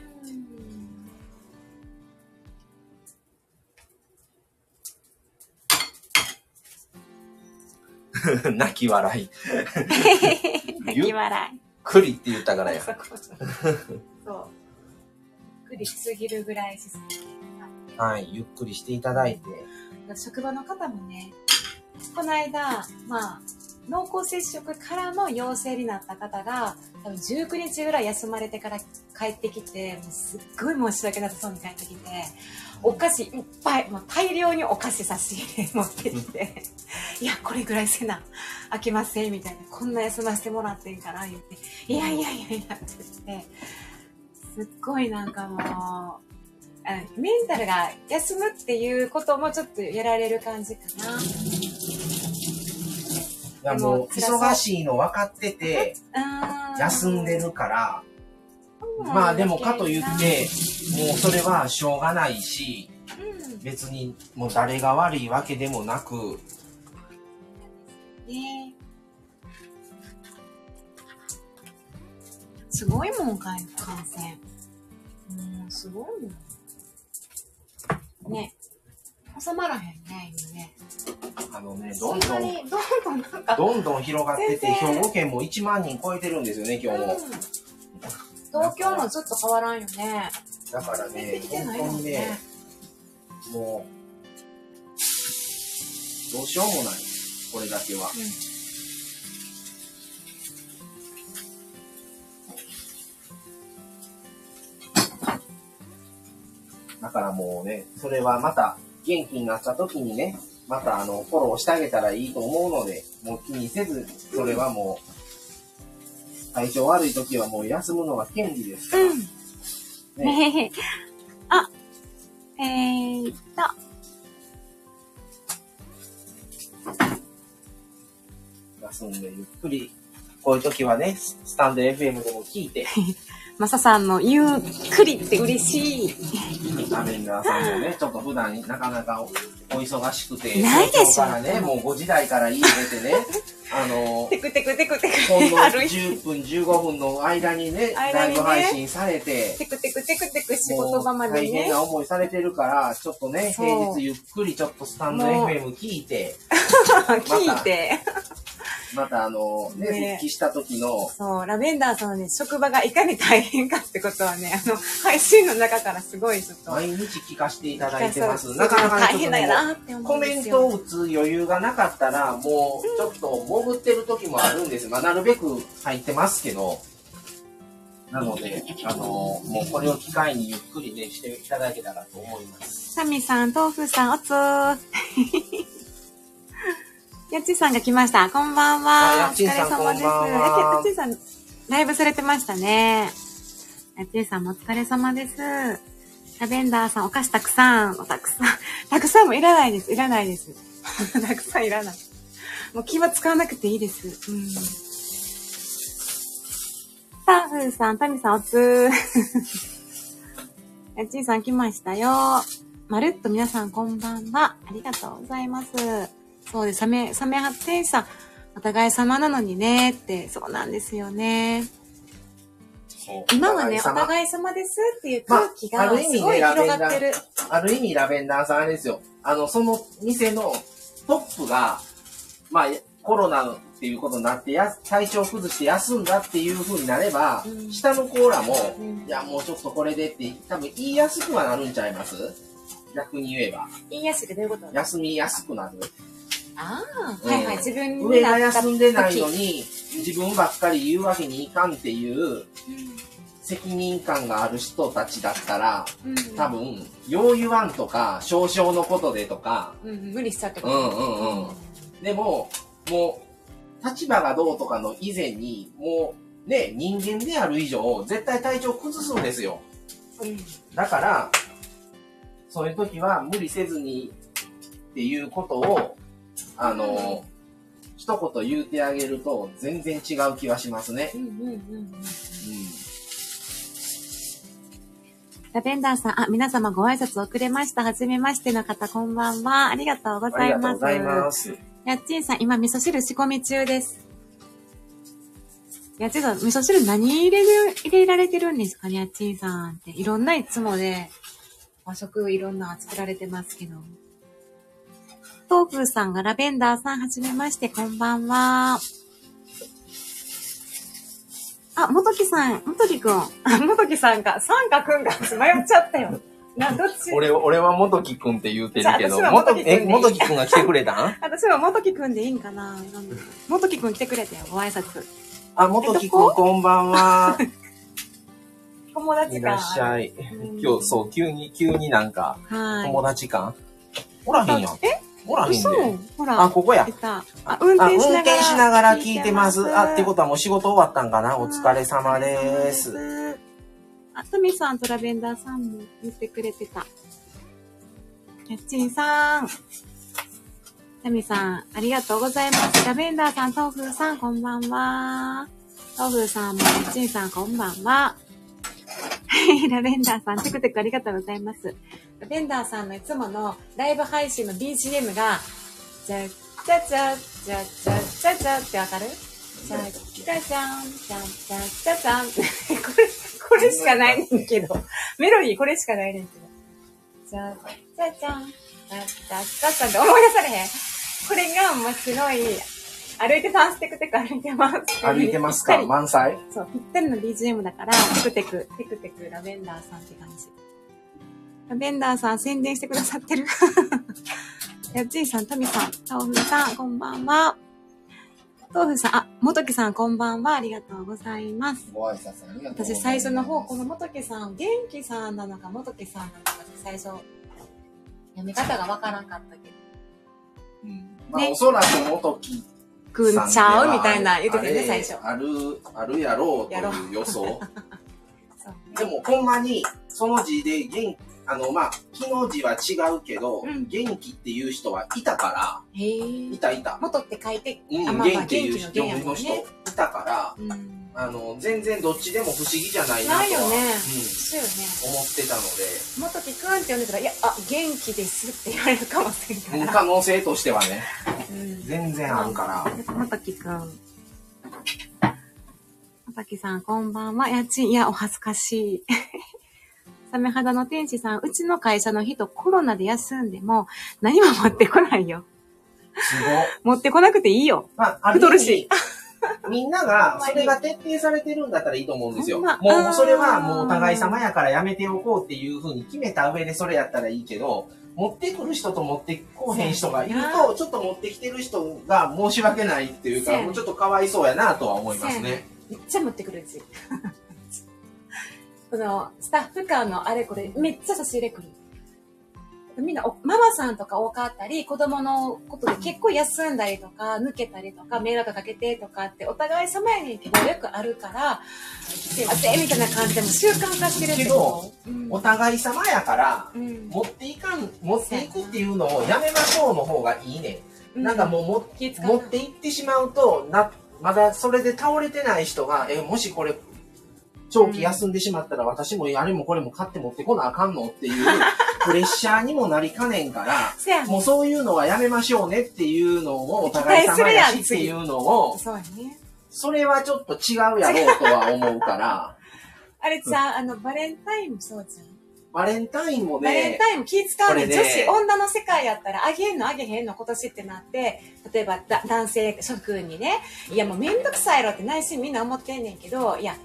(laughs) 泣き笑い。(laughs) 泣き笑い。くりって言ったからや。そう。ゆっくりしすぎるぐらいしすぎて。はい。ゆっくりしていただいて。職場の方もね、この間、まあ、濃厚接触からの陽性になった方が、多分19日ぐらい休まれてから帰ってきて、もうすっごい申し訳なさそうに帰ってきて、お菓子いっぱい、もう大量にお菓子差し入れ (laughs) 持ってきて、いや、これぐらいせな、飽きません、みたいな、こんな休ませてもらってんから、言って、いやいやいやいや、って言って、すっごいなんかもう、メンタルが休むっていうこともちょっとやられる感じかな。いやもう、忙しいの分かってて、休んでるから、まあでもかといって、もうそれはしょうがないし、うん、別にもう誰が悪いわけでもなく、ねすごいもんかい、感染。もう、すごいもん。ね。収まらへんね、今ね。あのね、そどんどん、どんどんなんか、どんどん広がってて、兵庫県も1万人超えてるんですよね、今日も。うん東京もずっと変わらんよね。だから出ねてき、てない本当にねもんね。、もう、どうしようもない。これだけは。だからもうね、それはまた元気になった時にね、またあの、フォローしてあげたらいいと思うので、もう気にせず、それはもう、体調悪い時はもう休むのが権利ですから。うん。ね。(laughs) あ、えーっと、休んでゆっくり、こういう時はね、ススタンド FM でも聞いて、(laughs) マサさんのゆっくりって嬉しい。アメンダーさんもね、ちょっと普段なかなかおお忙しくて、ないでしょね、もう5時台から家出てね、あの、テクテクテクテクほんの歩いて。10分、15分の間にね、ライブ配信されて、テクテクテクテク仕事場までね。大変な思いされてるから、ちょっとね、平日ゆっくりちょっとスタンド FM 聞いて、(laughs) 聞いて。またあの、ね、ね復帰した時の、そう、ラベンダーさんのね、職場がいかに大変かってことはね、あの、配信の中からすごいちょっと。毎日聞かせていただいてます。なかなかね大変だよなって思コうんでメントを。打つ余裕がなかったら、もうちょっと潜ってる時もあるんです。まあ、なるべく入ってますけど、なので、あのもうこれを機会にゆっくりね、していただけたらと思います。サミさん、豆腐さん、おつー。(laughs) やっちーさんが来ました。こんばんは。お疲れ様です。こんばんはやっちーさん、ライブされてましたね。やっちーさんもお疲れ様です。ラベンダーさん、お菓子たくさん。おたくさん。たくさんもいらないです。いらないです。(laughs) たくさんいらない。もう気は使わなくていいです。うん。タフーさん、タミさん、おつー。(laughs) ちーさん来ましたよ。まるっと皆さんこんばんは。ありがとうございます。そうです。サメ、サメ発展さん、お互い様なのにね、って、そうなんですよね。今はね、おお互い様ですっていう空気がまあある意味ねすごい広がってる。ある意味ラベンダーさんあれですよ。あの、その店のトップが、まあ、コロナっていうことになってや、体調崩して休んだっていう風になれば、うん。下のコーラも、うん。いや、もうちょっとこれでって、多分言いやすくはなるんちゃいます？逆に言えば。言いやすいってどういうこと？休みやすくなる？ああ、うん。はいはい。自分上が休んでないの時に、自分ばっかり言うわけにいかんっていううん責任感がある人たちだったら、うん。多分、よう言わんとか、少々のことでとか、うん、無理しちゃってうんうんうんでも、もう、立場がどうとかの以前に、もう、ね、人間である以上、絶対体調崩すんですよ。うん。だから、そういう時は無理せずにっていうことを、あの、一言言うてあげると全然違う気はしますね。うんうんうんうん。うん。ラベンダーさん、あ、皆様ご挨拶遅れました。はじめましての方、こんばんは。ありがとうござありいます。がとうございます。やっちんさん、今味噌汁仕込み中です。やっちんさん、味噌汁何入れる、入れられてるんですかね、やっちんさんって。いろんないつもで、和食いろんな作られてますけど。東風さんがラベンダーさん、はじめまして、こんばんは。あ、元木さん、元木くん。あ、元木さんか。さんかくんか。迷っちゃったよ。(laughs) な、どっち？俺、俺は元木くんって言うてるけど、じゃあ私は元木、え、元木くんでいい元木くんが来てくれたん？(laughs) 私は元木くんでいいんかな？元木くん来てくれたよ、ご挨拶。あ、元木くんこんばんは。(laughs) 友達か。いらっしゃい。うん今日、そう、急に、急になんか、はい。友達感おらへんやん。え？おらへん嘘？で。ほら。あ、ここやい。た。あ、運あ、転しながら。運転しながら聞いてます。あ、ってとことはもう仕事終わったんかな？お疲れ様です。。あ、トミさんとラベンダーさんも言ってくれてた。やっちんさん。タミさん、ありがとうございます。ラベンダーさん、トウフーさん、こんばんは。トウフーさんも、やっちんさん、こんばんは。はい、ラベンダーさん、テクテクありがとうございます。ラベンダーさんのいつものライブ配信の BGM が、じゃ、じゃじゃ、じゃじゃ、じゃじゃってわかる？じゃ、じゃじゃん、じゃじゃ、じゃじゃん。これ、これしかないねんけど。(laughs) メロディーこれしかないねんけど。じゃ、じゃじゃん、じゃじゃ、じゃじゃんって思い出されへん。これが面白い。歩いてます、テクテク歩いてます。歩いてますか満載そう、ぴったりの BGM だから、テクテク、テクテク、ラベンダーさんって感じ。ラベンダーさん宣伝してくださってる。やっちーさん、タミさん、タオフさん、こんばんは。豆腐さん、あ、元木さん、こんばんは。ありがとうございます。ご挨拶ありがとうございます。私、最初の方、この元木さん、元気さんなのか、元木さんなのか最初、読み方がわからんかったけど。うん。まあ、おね、そらく元木くんちゃうみたいな言ってたよね、最初。ある、あるやろうという予想。(laughs) でも、ほんまに、その字で元あの、まあ、木の字は違うけど、うん元気っていう人はいたから、い。たいた。元って書いて、うん、あまあまあ元気っていう元気の人いたから、うん。あの、全然どっちでも不思議じゃないなとは、ないよね。うん、そうよね。思ってたの元木くんって呼んでたら、いや、あ、元気ですって言われるかもしれんかで、うんら。可能性としてはね、うん。全然あるから。元木くん。元木さん、こんばんは。家賃、いや、お恥ずかしい。サメ肌の天使さん、うちの会社の人コロナで休んでも何も持ってこないよ。すごい。持ってこなくていいよ。まあ、あ太るし。みんなが、(laughs) それが徹底されてるんだったらいいと思うんですよ。もう、それはもうお互い様やからやめておこうっていうふうに決めた上でそれやったらいいけど、持ってくる人と持ってこうへん人がいると、ちょっと持ってきてる人が申し訳ないっていうか、もうちょっとかわいそうやなとは思いますね。めっちゃ持ってくるうち。この、スタッフ間のあれこれ、めっちゃ差し入れくる。みんなお、ママさんとか多かったり、子供のことで結構休んだりとか、抜けたりとか、迷惑かけてとかって、お互い様やねんけど、よくあるから、すいません、みたいな感じでも習慣化してるってこと。うんお互い様やから、うん持っていかん、持っていくっていうのをやめましょうの方がいいね。なんかもう持って行ってしまうとなまだそれで倒れてない人がえもしこれ長期休んでしまったら私もあれもこれも買って持ってこなあかんのっていう (laughs) プレッシャーにもなりかねんからもうそういうのはやめましょうねっていうのをお互い様やしっていうのを (laughs) それはちょっと違うやろうとは思うから。(laughs) あれじゃあ、あの、バレンタインもそうじゃん。バレンタインもバレンねタインも気使うね女子、女の世界やったら、あげんのあげへんの今年ってなって、例えばだ男性諸君にね、いやもうめんどくさいやろって内心みんな思ってんねんけど、いや、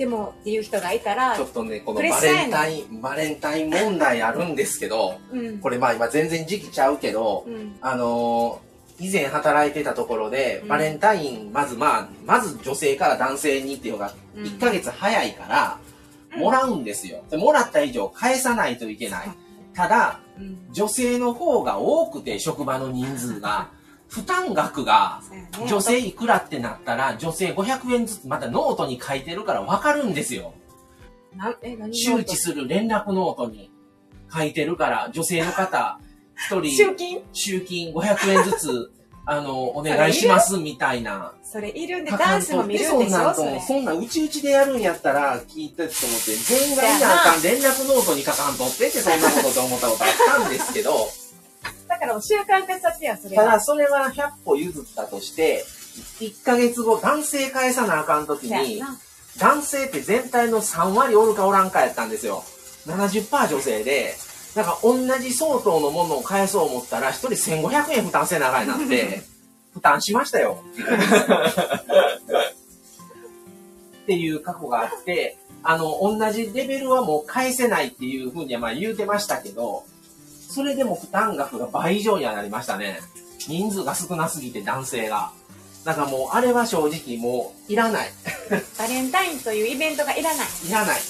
でもっていう人がいたらちょ、っとねこのバレンタインバレンタイン問題あるんですけどうん。これまあ今全然時期ちゃうけどうん。あのー以前働いてたところで、うんバレンタイン、まずまあ、まず女性から男性にっていうのが、うん1ヶ月早いから、うんもらうんですよ。でもらった以上返さないといけない。ただ、うん。女性の方が多くて、職場の人数が。負担額が女性いくらってなったら、女性500円ずつまたノートに書いてるから分かるんですよ。周知する連絡ノートに書いてるから、女性の方、一人、集金？集金500円ずつ、あの、お願いしますみたいな。それいるんで、書かんと男子も見るそんでしんなんとょそんなんうちうちでやるんやったら聞いてと思って、全員がいなあかん連絡ノートに書かんとってってそんなことと思ったことあったんですけど、だからもう習慣化しちゃってや、それは。ただそれは100歩譲ったとして、1ヶ月後男性返さなあかん時に、そうやな男性って全体の3割おるかおらんかやったんですよ。70%女性で、だから同じ相当のものを返そう思ったら、1人1500円負担せなあかんなって、(laughs) 負担しましたよ。っていう過去があって、あの、同じレベルはもう返せないっていうふうにはまあ言うてましたけど、それでも負担額が倍以上にはなりましたね。人数が少なすぎて男性が。だからもうあれは正直もういらない。バレンタインというイベントがいらない。いらない。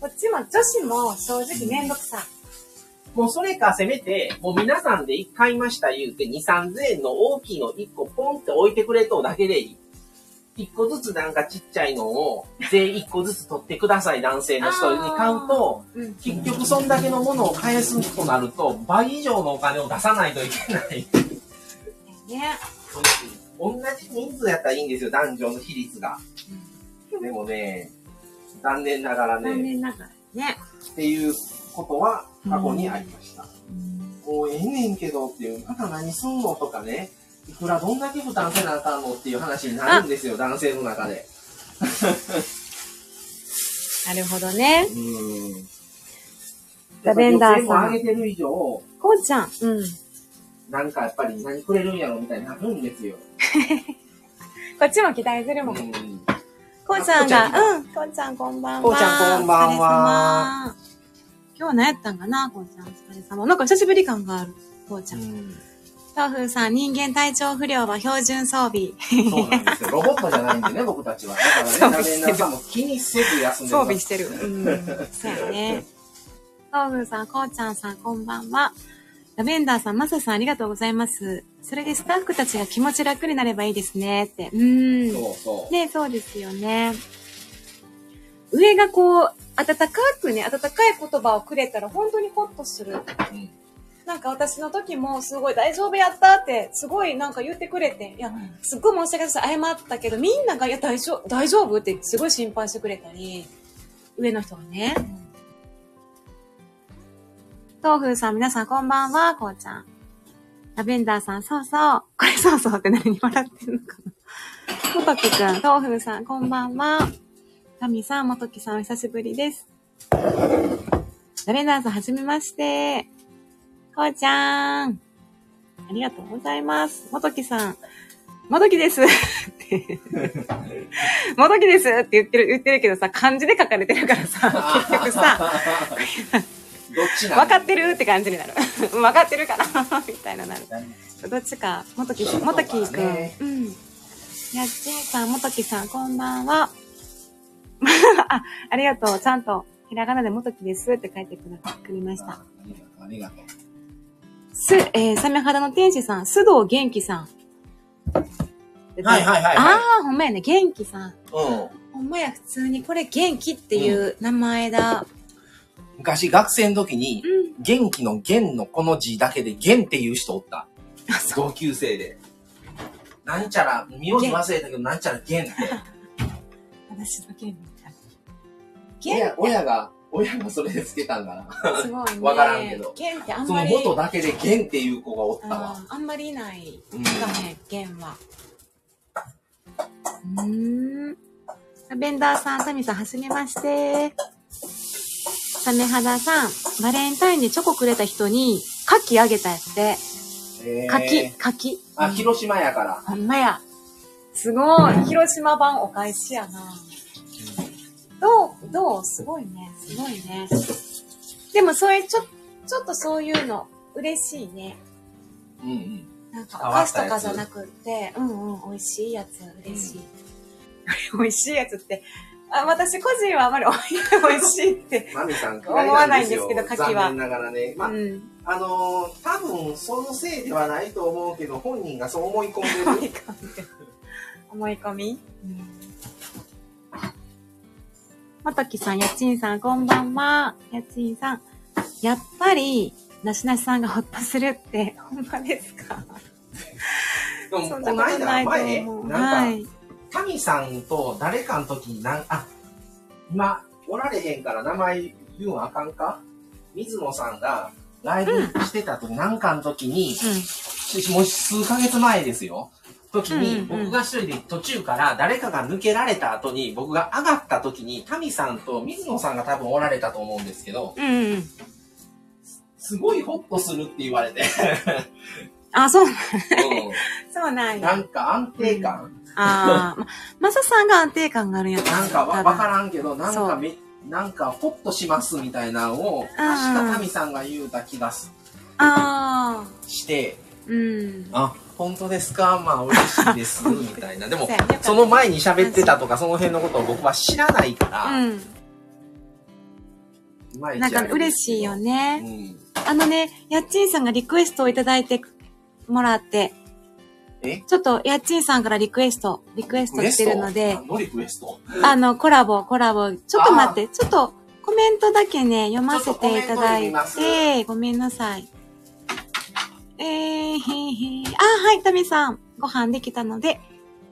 こっちも女子も正直めんどくさい。もうそれかせめて、もう皆さんで1買いました言うて2、3000円の大きいの1個ポンって置いてくれとだけでいい。1個ずつなんかちっちゃいのを全1個ずつ取ってください男性の人に買うと、うん。結局そんだけのものを返すとなると倍以上のお金を出さないといけない。ね。同じ人数やったらいいんですよ、男女の比率が。でもね、残念ながら残ね、念ながらね。っていうことは過去にありました。もうええねんけどっていう、また何すんのとかね、いくらどんだけ負担せなあかんのっていう話になるんですよ、男性の中で。なるほどね。うん。ラベンダーさん女性もあげてる以上、こうちゃん。うん。なんかやっぱり何くれるんやろみたいになるんですよ。(laughs) こっちも期待するもん。うん。こうちゃんが、あうん。こうちゃんこんばんは。こうちゃんこんばんはお疲れ様。今日何やったんかなこうちゃんお疲れ様。なんか久しぶり感がある。こうちゃん。豆腐さん、人間体調不良は標準装備。そうなんですよ。ロボットじゃないんでね、(laughs) 僕たちは。だからね、ラベンダーさんも気にせず休んで装。備してる。うん。そうやね。豆腐さん、こうちゃんさん、こんばんは。ラベンダーさん、マサさん、ありがとうございます。それでスタッフたちが気持ち楽になればいいですね。って。うん。そうそう。ね、そうですよね。上がこう、温かくね、温かい言葉をくれたら本当にホッとする。うんなんか私の時もすごい大丈夫やったって、すごいなんか言ってくれて、いや、すっごい申し訳ないです。謝ったけど、みんなが、いや、大丈夫、大丈夫ってすごい心配してくれたり、上の人がね。豆腐さん、皆さんこんばんは、こうちゃん。ラベンダーさん、そうそう。これそうそうって何笑ってんのかな。もときくん、豆腐さん、こんばんは。タミさん、もときさん、お久しぶりです。ラベンダーさん、はじめまして。こうちゃん。ありがとうございます。もときさん。もときです。もときですって言ってる、言ってるけどさ、漢字で書かれてるからさ、結局さ、分かってるって感じになる。(laughs) 分かってるかな (laughs) みたいななる。どっちか、もとき、もときくん。ねうん。やっちーさん、もときさん、こんばんは。(laughs) あ、ありがとう。ちゃんと、ひらがなでもときですって書いてくれました。ありがとう。す、えー、サメ肌の天使さん、須藤元気さん。はいはいはいはいああ、ほんまやね、元気さん。うん。ほんまや、普通にこれ元気っていう名前だ。昔学生の時に、うん。元気の元のこの字だけで元っていう人おった。同級生で。なんちゃら、名字忘れたけど、なんちゃら元って。(laughs) 私の元みたい。親親が、親がそれでつけたんかな。すごいね。わからんけど元ってあんそまり。の元だけで元っていう子がおったわ。あんまりいない。うんかね、弦は。うーん。ラベンダーさん、タミさん、はじめまして。サメ肌さん、バレンタインでチョコくれた人に、牡蠣あげたやつで、へー柿、柿。あ、うん広島やから。ほんまや。すごい。広島版お返しやな。どうすごいね。すごいね。でもそういう、ちょ、ちょっとそういうの、嬉しいね。うんうん。なんか、変お菓子とかじゃなくって、うんうん、美味しいやつ、嬉しい。(laughs) 美味しいやつって、あ私個人はあまり美味しいって。思わないんですけど嫌牡蠣は残念ながらね。まあ、うん。あのー多分そのせいではないと思うけど、本人がそう思い込んでる。思い込み。思い込み？うん。まときさん、やっちんさん、こんばんは。やっちんさん。やっぱり、なしなしさんがほっとするって、(laughs) ほんまですか？でも、そんこの間、なことない前、と思う。はい。タミさんと誰かの時になん、あ、今、おられへんから名前言うんあかんか？水野さんがライブしてた時、なんかの時に、しもう数ヶ月前ですよ。時に、僕が一人で途中から誰かが抜けられた後に、僕が上がった時に、タミさんと水野さんが多分おられたと思うんですけど、うん。うん。うん。すごいホッとするって言われて、あ、そう、う (laughs) そうなんん、なや。んか安定感、ああ、ま、まささんが安定感があるんやったなんかわからんけど、なんかめ、なんかホッとしますみたいなのを、確かタミさんが言うた気がすああ、して、うん。あ、本当ですか？まあ嬉しいです、(laughs) みたいな。でもその前に喋ってたとか、その辺のことを僕は知らないから、うん。なんか嬉しいようね。ん。あのね、やっちんさんがリクエストをいただいてもらって、え？ちょっとやっちんさんからリクエスト、リクエストしてるので、何のリクエスト？あの、コラボ、コラボ、ちょっと待って、ちょっとコメントだけね、読ませていただいて、ごめんなさい。えー、へーへー。あ、はい、タミさん。ご飯できたので、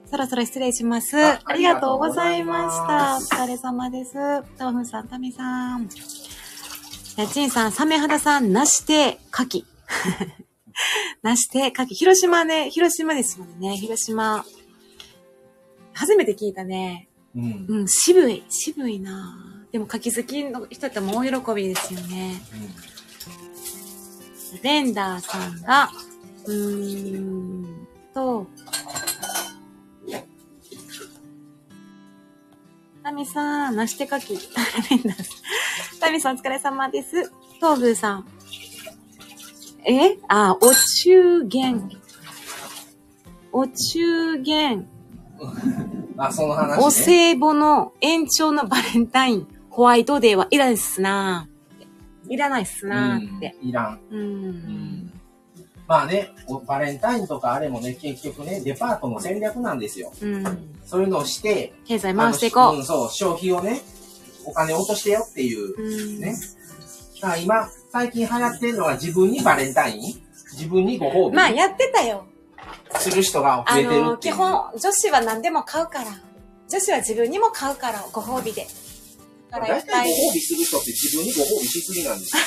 そろそろ失礼します。あありがとうございました。お疲れ様です。豆腐さん、タミさん。やちんさん、サメ肌さん、なして、牡蠣。なして、牡蠣。広島ね、広島ですもんね。広島。初めて聞いたね。うん。うん、渋い、渋いなぁでも柿好きの人っても大喜びですよね。レンダーさんが、うーんと、タミさん、なしてかき。タミさんお疲れ様です。トーブーさん。えあ、お中元。お中元。(laughs) あ、その話、ね。お歳暮の延長のバレンタイン、ホワイトデーはいらないっすなぁいらないっすなーって。うんいらん。うん。んまあね、おバレンタインとかあれもね、結局ね、デパートの戦略なんですよ。うん。そういうのをして、経済回していこあのうん、そう、消費をね、お金落としてよっていうう。うん。ね。だから今、最近流行ってるのは自分にバレンタイン？自分にご褒まあ、やってたよ。美する人があ増えてるの、っていう。基本、女子は何でも買うから。女子は自分にも買うから、ご褒美で。大。体ご褒美する人って自分にご褒美しすぎなんですよ。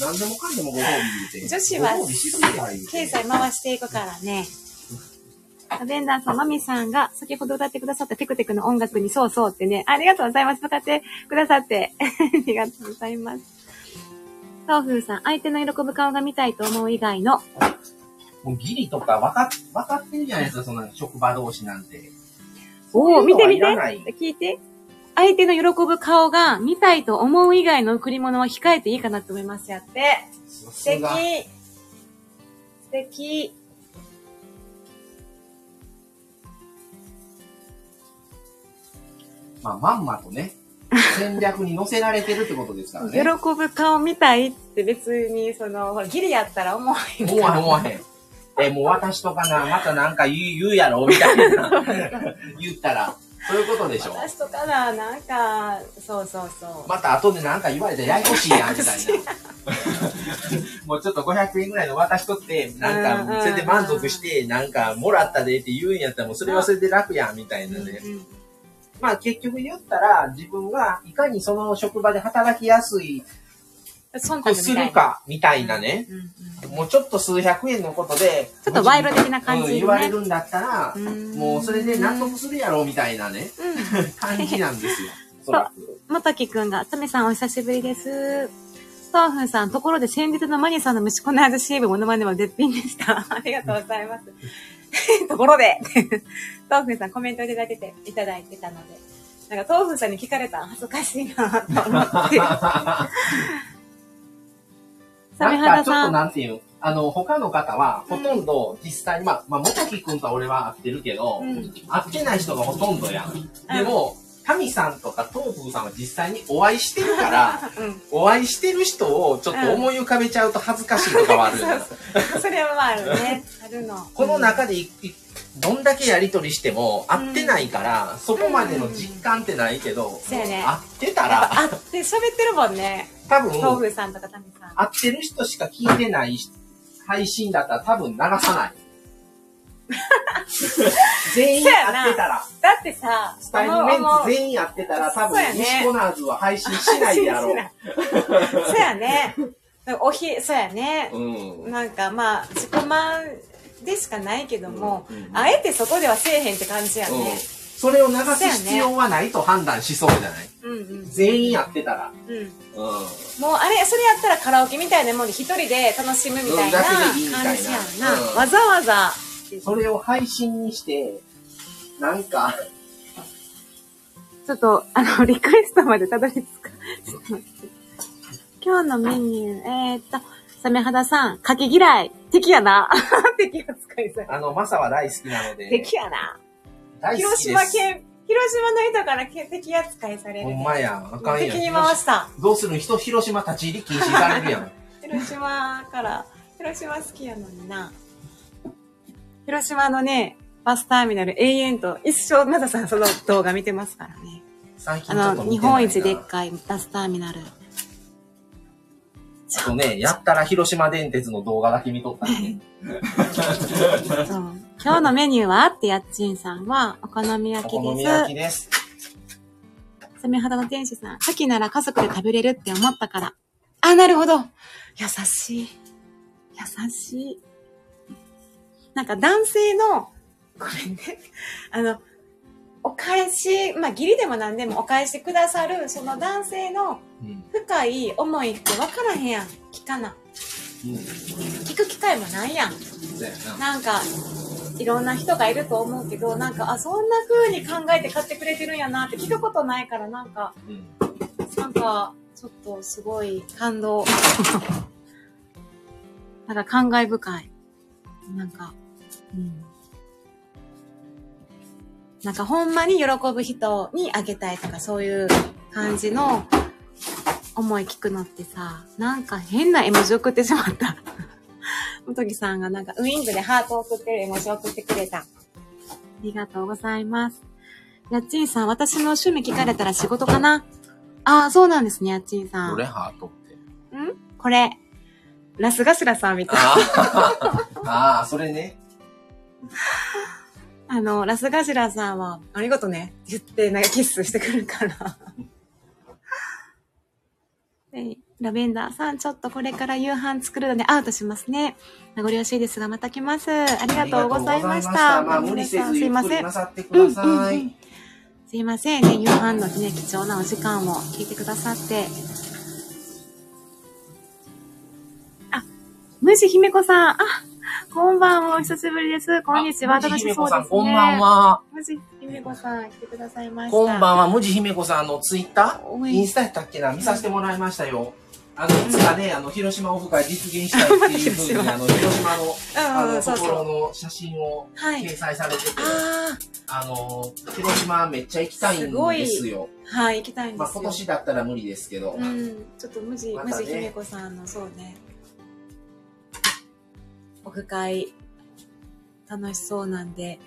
(laughs) 何でもかんでもご褒美言うて。女子はご褒美しすぎや言うて。経済回していくからね。ベンダーさん、マミさんが先ほど歌ってくださったテクテクの音楽にそうそうってね、ありがとうございます。歌ってくださって。(laughs) ありがとうございます。豆腐さん、相手の喜ぶ顔が見たいと思う以外の、もうギリとか分かっ、分かってるじゃないですか、そんな職場同士なんて。おお、見て見て聞いて。相手の喜ぶ顔が見たいと思う以外の贈り物は控えていいかなと思いますやって。さ素敵。素敵まあ、まんまとね、戦略に乗せられてるってことですから喜ね。ぶ顔見たいって別に、その、ギリやったら思わへん思わへん思わへん。え、もう私とかな、またなんか言う言うやろ、みたいな。(laughs) 言ったら、そういうことでしょ？私とかな、なんか、そうそうそう。また後でなんか言われたらややこしいやん、みたいな。(laughs) もうちょっと500円ぐらいの渡しとって、なんか、それで満足して、なんか、もらったでって言うんやったら、もうそれはそれで楽やん、みたいなね。うんまあ結局言ったら、自分がいかにその職場で働きやすい忖度くするか、みたいなね。うんうんもうちょっと数百円のことで、ちょっと賄賂的な感じでねうん言われるんだったら、うんもうそれで納得するやろ、みたいなね、うん。感じなんですよ。お (laughs) そらくまたきくんが、つめさんお久しぶりです。トーフンさん、ところで先日のマニさんの虫コの味シーブモノマネは絶品でした。(laughs) ありがとうございます。(laughs) ところで、トーフンさんコメントいただいてて、いただいてたので、なんかトーフンさんに聞かれたら恥ずかしいなと思って。サメなんかちょっとなんていう、あの、他の方は、ほとんど実際に、まあ、まあ、元木くんとは俺は会ってるけど、うん会ってない人がほとんどやん。でも、タミさんとか東風さんは実際にお会いしてるから、うん。お会いしてる人をちょっと思い浮かべちゃうと恥ずかしいとかはあるよなそれはまああるね。あるの。この中でいいどんだけやりとりしても会ってないから、そこまでの実感ってないけど、そうやね会ってたら、(laughs) あって喋ってるもんね。多分、豆腐さんとかタミさん。会ってる人しか聞いてない配信だったら多分流さない。(laughs) 全員会ってたら、だってさ、スタイルメンツ全員会ってたら多分、ね西コナーズは配信しないでやろう。(laughs) そうやね。おひ、そうやね。うん。なんかまあ、自己満でしかないけども、うんうんあえてそこではせえへんって感じやうんね。それを流す必要はないと判断しそうじゃない？うんうん。全員やってたら。うん。うん。もうあれ、それやったらカラオケみたいなもんで一人で楽しむみたいな感じやんな。うんわざわざ。それを配信にして、なんか、ちょっと、あの、リクエストまでたどり着く。今日のメニュー、えー、っと、サメ肌さん、かけ嫌い。敵やな。(laughs) 敵扱いされあの、マサは大好きなので、敵やな。大好広きです。島県、広島の人からけ敵扱いされるほんね。まやん。あかんやん。敵に回した。どうするん人、広島立ち入り禁止されるやん。(laughs) 広島から、広島好きやのにな。広島のね、バスターミナル永遠と一生、まださんその動画見てますからね。最近あの、日本一でっかいバスターミナル。あとね、やったら広島電鉄の動画だけ見とったね。(laughs) そう。今日のメニューはってやっちんさんは、お好みお焼き好みです。焼きです。サメ肌の店主さん、牡蠣なら家族で食べれるって思ったから。あ、なるほど。優しい。優しい。なんか男性の、ごめんね。あの、お返し、まあ、義理でも何でもお返してくださる、その男性のうん。深い思いって分からへんやん。聞かな。うん。聞く機会もないやん。な。なんか、いろんな人がいると思うけど、なんか、あ、そんな風に考えて買ってくれてるんやなって聞くことないから、なんか、うん。なんか、ちょっとすごい感動。(laughs) なんか感慨深い。なんか、うん。なんかほんまに喜ぶ人にあげたいとかそういう感じの思い聞くのってさ、なんか変な絵文字送ってしまった。もとぎさんがなんかウイングでハートを送ってる絵文字を送ってくれた。ありがとうございます。やっちんさん、私の趣味聞かれたら仕事かな？ああ、そうなんですね、やっちんさん。どれハートって。ん？これ、ラスガスラさんみたいな。ああ。ああ、それね。(laughs) あの、ラスガジラさんは、ありがとね。言って、なんかキスしてくるから。で (laughs) ラベンダーさん、ちょっとこれから夕飯作るのでアウトしますね。名残惜しいですが、また来ます。ありがとうございました。あましたまあ、無理せずすゆっくりいません。なさってください。すいませんね、夕飯のね、貴重なお時間を聞いてくださって。あ、むしひめこさん、あ、こんばんは、お久しぶりです。こんにちは、あ楽しそうですね。こんばん。は。むじひめこさん、来てくださいました。こんばんは、むじ姫子さんのツイッター？インスタやったっけな？見させてもらいましたよ。あの、いつかね、あの、広島オフ会実現したいっていうふうに、(laughs) あの、広島の、あの。ところの写真をはい。掲載されてて、ああの、広島めっちゃ行きたいんですよ。あ、はい、行きたいんですよ。まあ、今年だったら無理ですけど。うん、ちょっとむじ、またねむじひめこさんの、そうね。オフ会、楽しそうなんで。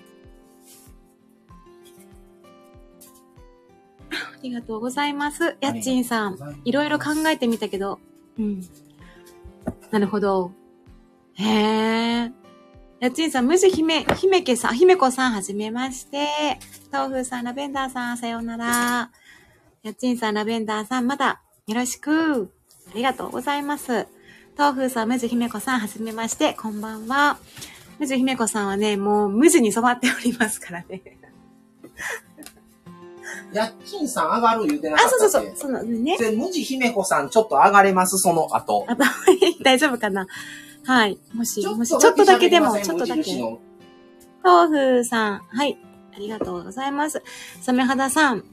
ありがとうございます。やっちんさん。いろいろ考えてみたけど、うん。なるほど。へえ。やっちんさん、むじひめ、ひめけさん、ひめこさん、はじめまして。豆腐さん、ラベンダーさん、さようなら。やっちんさん、ラベンダーさん、また、よろしく。ありがとうございます。豆腐さん、むじひめこさん、はじめまして、こんばんは。むじひめこさんはね、もう、無地に染まっておりますからね。やっちんさん上がる言うてなあ、かったっけ？そうそうそう、そのね。で、むじ姫子さんちょっと上がれますその後。あと、(laughs) 大丈夫かな？はい。もし、もし、ちょちっとだけでも、ちょっとだけ。豆腐さん、はい。ありがとうございます。サメ肌さん、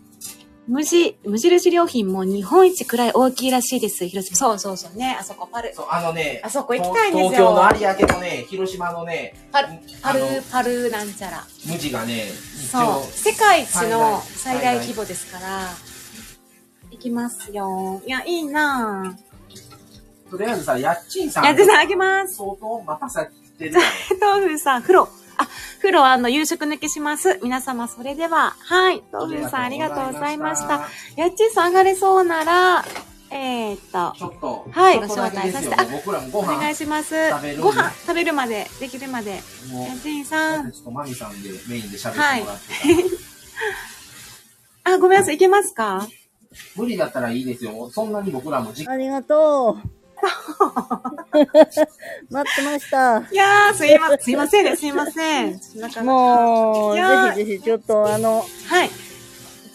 無地、無印良品も日本一くらい大きいらしいです。広島。そうそうそうね。あそこパル。そう、あのね、あそこ行きたいんですよ東京の有明のね、広島のね、パル、パルパルなんちゃら。無地がね、一そう応。世界一の最最大大規模ですから。行きますよ。いや、いいなとりあえずさ、やっちんさん。ぁ。やってさんあげます。相当待たせてるや (laughs) 豆腐さん、風呂。あ、風呂あの、夕食抜けします。皆様、それでは、はい。ろ。豆腐さん、ありがとうございました。あやっちーさん上がれそうなら、えー、っと、ちょっと、はいご招待させて僕らもごお願飯い、します食べる。ご飯食べるまで、できるまで。やっちーさんちょ。っとマミさんでメインで喋ってもらってた、あ、ごめんなさい。いけますか？無理だったらいいですよ。そんなに僕らも時間ありがとう。(laughs) 待ってました。いやー、すいません。すいませんね。すいません。もう、ぜひぜひ、ちょっとあの、はい。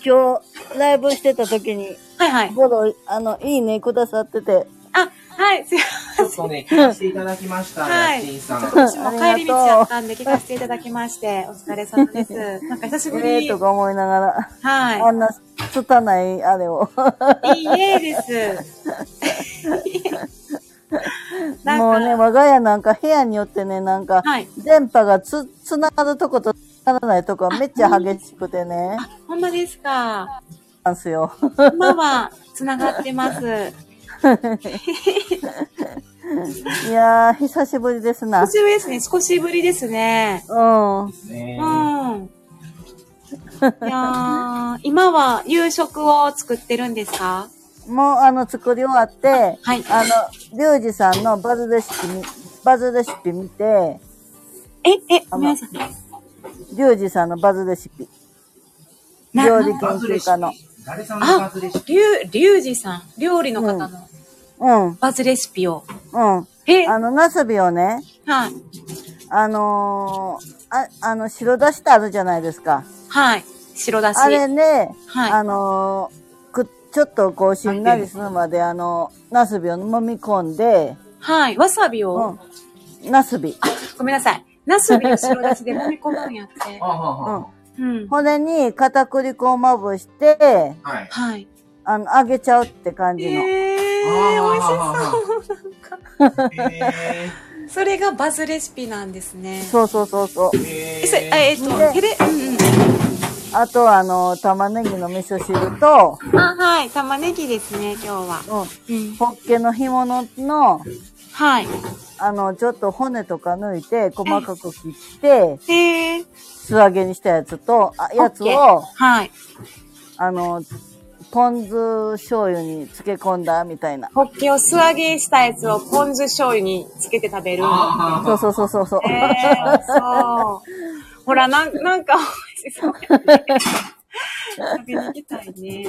今日、ライブしてた時に、はいはい。フォロー、あの、いいねくださってて、あ、はい。すいちょっとね、聞かせていただきました、はいさん。私も帰り道やったんで聞かせていただきまして、お疲れ様です。なんか久しぶり。ええとか思いながら、あはんな、拙いあれを。い。いいえです。(laughs) なんかもうね、我が家なんか部屋によってね、なんか、はい。電波がつ、つながるとこと、つながらないとこはめっちゃ激しくてね、あ、ほんまですか。なんすよ。今は、つながってます。いやー、久しぶりですな久。しぶりですね。少しぶりですね。うん。ねうん。いやー今は夕食を作ってるんですか？もう、あの、作り終わって、はい。あの、リュウジさんのバズレシピみ、バズレシピ見て、え、え、ごめんなさい。リュウジさんのバズレシピ。な料理研究家の。誰さんのバあズレシ、ピ？りゅう、りゅうじさん。料理の方のうん、バズレシピを。うん。え、あの、ナスビをね、はい。あのーあ、あの、白だしってあるじゃないですか。はい。白だし。あれね、はいあのーく、ちょっとこう、しんなりするまで、あの、ナスビを揉み込んで、はい。わさびを、うん。ナスビ。ごめんなさい。ナスビを白だしで揉み込むんやって (laughs) あ。はははうん。骨に片栗粉をまぶして、はい。はい。あの、揚げちゃうって感じの。えー、あ美味しそう。そう。へそれがバズレシピなんですね。そうそうそうそう。ーえ、そへええっと、でテレ、うんあとは、あの、玉ねぎの味噌汁と、うん。あ、はい。玉ねぎですね、今日は。うん、うん。ホッケの干物の、はい。あの、ちょっと骨とか抜いて、細かく切って、へえ。素揚げにしたやつと、あやつを、はい。あの、ポン酢醤油に漬け込んだみたいな。ホッケを素揚げしたやつをポン酢醤油につけて食べる。あそうそうそうそうそう。えー、そう。ほら、なん、なんか美味しそう。(laughs) 食べに行きたいね。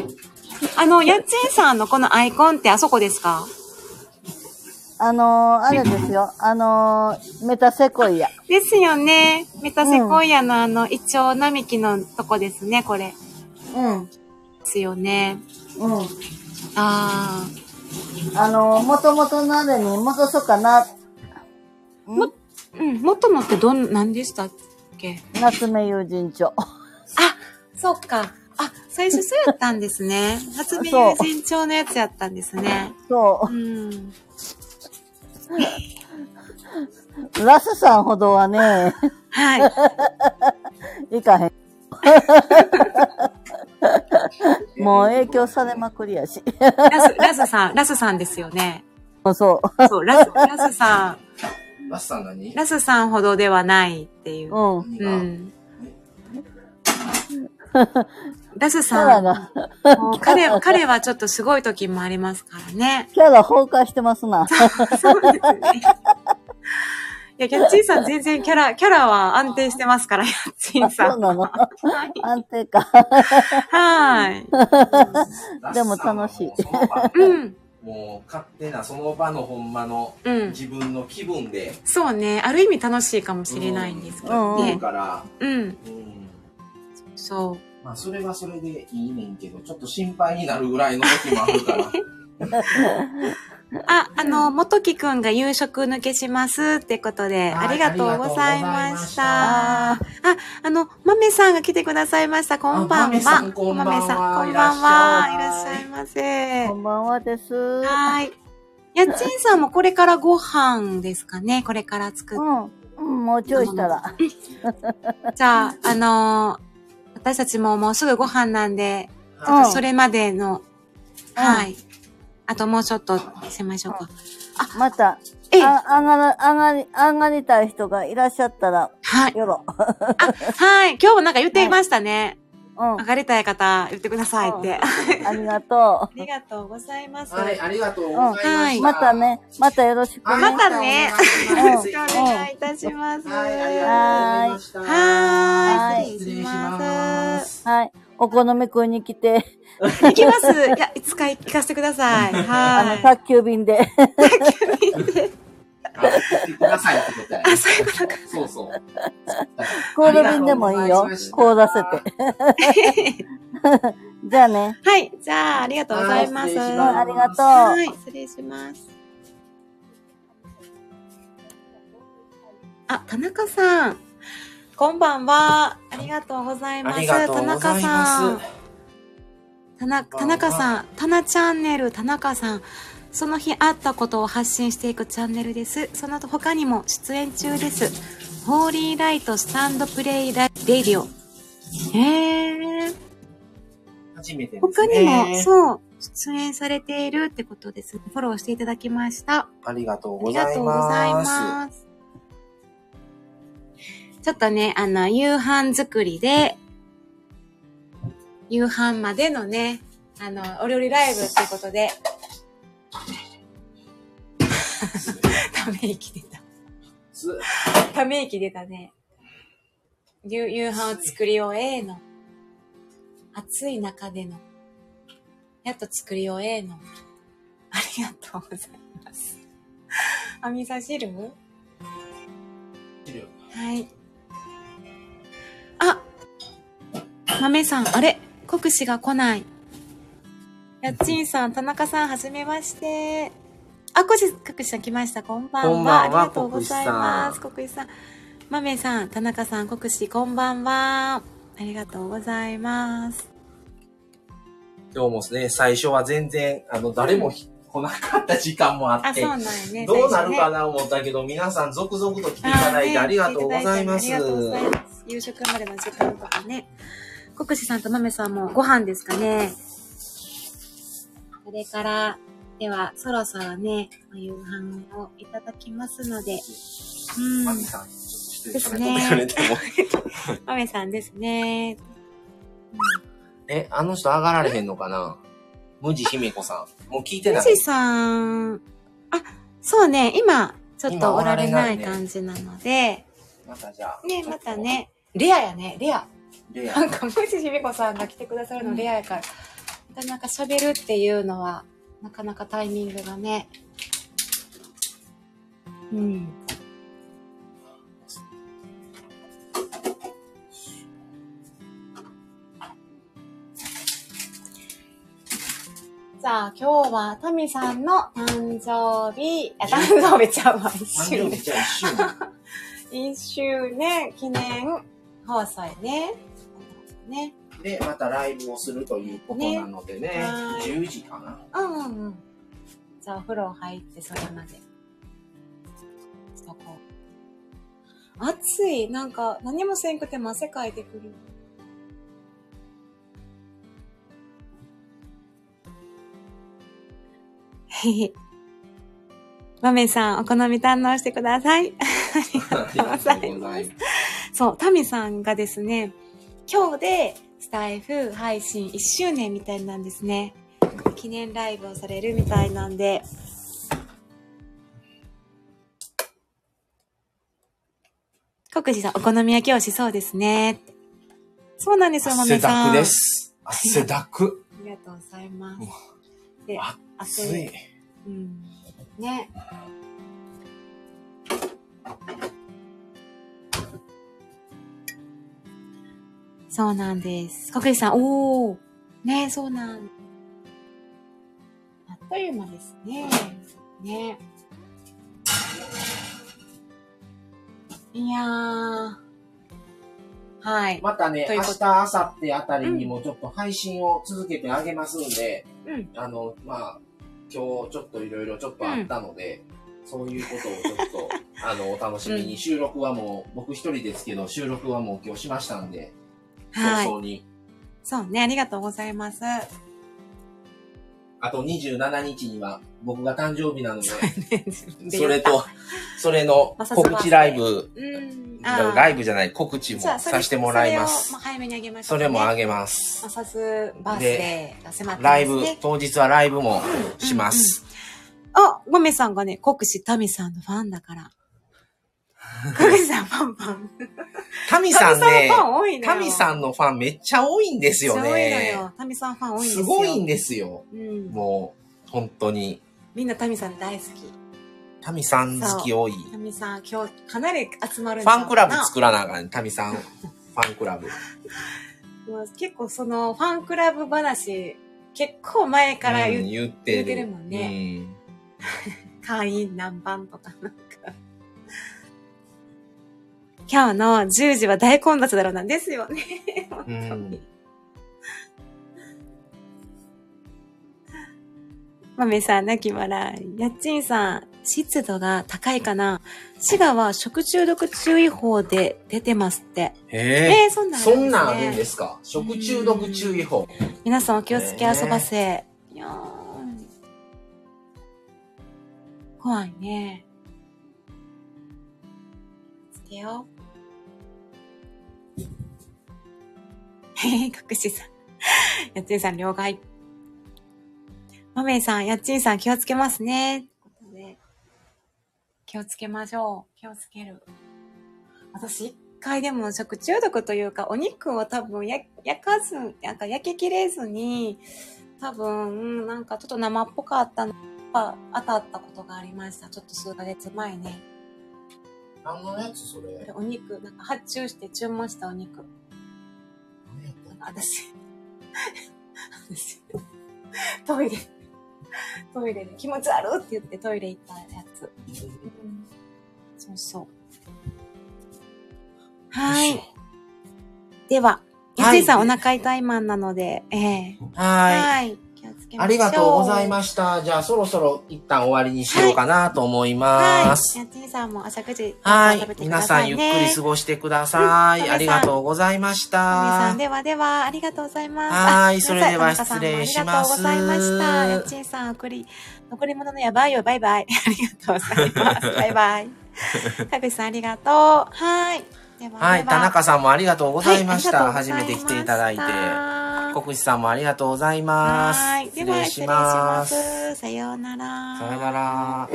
あの、やっちんさんのこのアイコンってあそこですか？あのー、あれですよ。あのー、メタセコイア。ですよね。メタセコイアのあの、イチョウ並木のとこですね、これ。うん。ですよね。うん。ああのー、もともとのあれに戻そうかな。もー。うん、元のってどん、何でしたっけ？夏目友人帳。あ、そっか。あ、最初そうやったんですね。初 (laughs) 見そう友人帳のやつやったんですね。そうん。う。ラスさんほどはね、はい。(laughs) いかへん。(laughs) もう影響されまくりやし。ラス、ラスさん、ラスさんですよね。そう。そう、ラス、ラスさラスさん何？ん、ラスさんほどではないっていう。うん。うん。(laughs) ラスキャさん、ラが、もう彼は、(laughs) 彼はちょっとすごい時もありますからね。キャラ崩壊してますな。(laughs) そうですね。いや、キャッチーさん全然キャラ、キャラは安定してますから、キャッチーさ。そうんなの？はい。安定か。はい。でも楽しいうその場うん。もう勝手なその場のほんまのうん。自分の気分でそうね。ある意味楽しいかもしれないんですけどうん言うね。から、うん。うんそう。まあそれはそれでいいねんけど、ちょっと心配になるぐらいの時もあるから。(laughs) あ、あの、元木くんが夕食抜けしますってことで、はいありがとうございました。ああ、あの、豆さんが来てくださいました。こんばんは。あ豆さんこんばんは豆さんこんばんは。いいらっしゃいませこ。んばんはです。うはい。やっちんさんもこれからご飯ですかねこれから作っん。うん、もうちょいしたら。じゃあ、あのー私たちももうすぐご飯なんで、うんそれまでの、はい。あともうちょっとしましょうか。また、ええ、あ上がら、上がり、上がりたい人がいらっしゃったら、はい。よろ。(laughs) あ、はい。今日もなんか言っていましたね。うん。上がりたい方、言ってくださいって。あ (laughs) ありがとりがとうございます。はい、ありがとうございました。う。またね、またよろしくはい。ね。またねお願いしますよろしくお願いいたします。はい、ありがとうございました。はい。失礼しま。ますす。はい。お好み食いに来て、行きます。いや、いつか行かせてください。(laughs) あの、はい。宅急便で。あ、送ってくださいってことやねあ、そういうことか。そうそう。コール便でもいいよありがとうございまし。た凍らせて。(laughs) じゃあね。はい。じゃあ、ありがとうございます。ますありがとう。はい。失礼します。あ、田中さん。こんばんは。ありがとうございます。ありがとうござい田中さまん。田中田中さん、田中チャンネル、田中さん。その日あったことを発信していくチャンネルです。その他にも出演中です。ホーリーライトスタンドプレイラレディオ。へー。す。初めてです他ね。にも、そう、出演されているってことです。フォローしていただきました。ありがとうありがございとうございます。ます。ちょっとね、あの、夕飯作りで、夕飯までのね、あの、お料理ライブってことで、ため息出た。すため息出たね。夕夕飯を作り終えの。暑い中での。やっと作り終えの。ありがとうございます。あ、味噌汁はい。あ豆さん、あれ？国士が来ない。やっちんさん、田中さん、はじめまして。あ、こし、国士さん来ました。こんばんは。こんばんはありがとうございます。国士さん。豆さん、田中さん、国士、こんばんは。ありがとうございます。今日もね、最初は全然、あの、誰もひ来なかった時間もああ、ってそう、なんよね。どうなるかなな思ったけど、皆さん続々と来ていただいてありがとうございます。ありがとうございます。夕食までの時間とかね。国士さんと豆さんもご飯ですかね。それから、では、そろそろね、お夕飯をいただきますので。うん。マミさん、ですね止めてくれても。(laughs) 豆さんですね。え、あの人上がられへんのかな？無地姫子さん。もう聞いてない。富士さん、あ、そうね、今、ちょっ今とおられない感じなので、またじゃあ。ね、またね、レアやね、レア。レア。なんか、むしひみこさんが来てくださるのレアやから、なかなか喋るっていうのは、なかなかタイミングがね。うん。さあ、今日はタミさんの誕生日、あ、誕生日ちゃうわ、一誕周年。(laughs) 一周年。記念放送やね。ね。で、またライブをするということなのでね、ねはい10時かな。うんうんうん。じゃあお風呂入ってそれまで。しとこう。暑い。なんか何もせんくても汗かいてくる。へへ。豆さん、お好み堪能してください。(laughs) ありがとうございます。そう、タミさんがですね、今日でスタイフ配信1周年みたいなんですね。記念ライブをされるみたいなんで。国士さん、お好み焼き美味しそうですね。そうなんですよ、豆さん。汗だくです。汗だく。ありがとうございます。で、暑い。うん。ね。そうなんです。国士さん、おー。ねそうなん。あっという間ですね。ね。いやー。はい。またね、明日、明後日あたりにもちょっと配信を続けてあげますんで、うん。あの、まあ、今日ちょっといろいろちょっとあったので、そういうことをちょっと、あの、お楽しみに、(laughs) うん収録はもう、僕一人ですけど、収録はもう今日しましたんで、はい早々に。そうね、ありがとうございます。あと27日には僕が誕生日なので、でそれと、それの (laughs) 告知ライブ、うん。ライブじゃない、告知もさせてもらいますまあ、。早めにあげましょそうれもあげげます。マサスバースデーが迫ってますね。ライブ、当日はライブもします。あ、ゴメさんがね、国士タミさんのファンだから。国士さんファンファン。タミさんねタミさんファン多いのよタミさんのファンめっちゃ多いんですよめっちゃ多いのね。よ。タミさんファン多いんですすよ。ごいんですよ。うん。もう、本当に。みんなタミさん大好き。タミさん好き多い。タミさん、今日かなり集まるんファンクラブる作らなあかんね。タミさん、ファンクラブ。結構そのファンクラブ話、結構前から言,、うん言ってる。言ってるもんね (laughs) 会員何番とか。今日の10時は大混雑だろうなんですよね。うん。うん。まめさん、泣き笑い。やっちんさん、湿度が高いかな滋賀は食中毒注意報で出てますって。へええ。ー、そんなんそんなんあるんですか？食中毒注意報。皆さんお気をつけ遊ばせ。いやー怖いね。つけよ (laughs) へへ、かくしさん。やっちんさん、了解。まめいさん、やっちんさん、気をつけますね。ということで気をつけましょう。気をつける。私、一回でも食中毒というか、お肉を多分や焼かず、なんか焼ききれずに、多分、なんかちょっと生っぽかったのが当たったことがありました。ちょっと数ヶ月前ね。何のやつそれ？でお肉、なんか発注して注文したお肉。私、私、(laughs) トイレ、トイレで気持ち悪って言ってトイレ行ったやつ。うんそうそう。はい。では、やついさん、はいお腹痛いマンなので、ええはい。はい。ありがとうございました。じゃあそろそろ一旦終わりにしようかなと思います。はい。やついさんも朝9時、はい。食べてく皆ださいね。さんゆっくり過ごしてください。うんありがとうございまし皆さたん、。ではでは、ありがとうございます。はいあそれでは失礼しますありがとうございました。やっちんさん、送り、残り物のやばいよ、バイバイ。ありがとうございます。バイバイ。(laughs) かぐしさん、ありがとう。はい。でははい。田中さんもありがとうございました。初めて来ていただいて。国士さんもありがとうございます。はい。失礼しまます。す。さようなら。さよなら。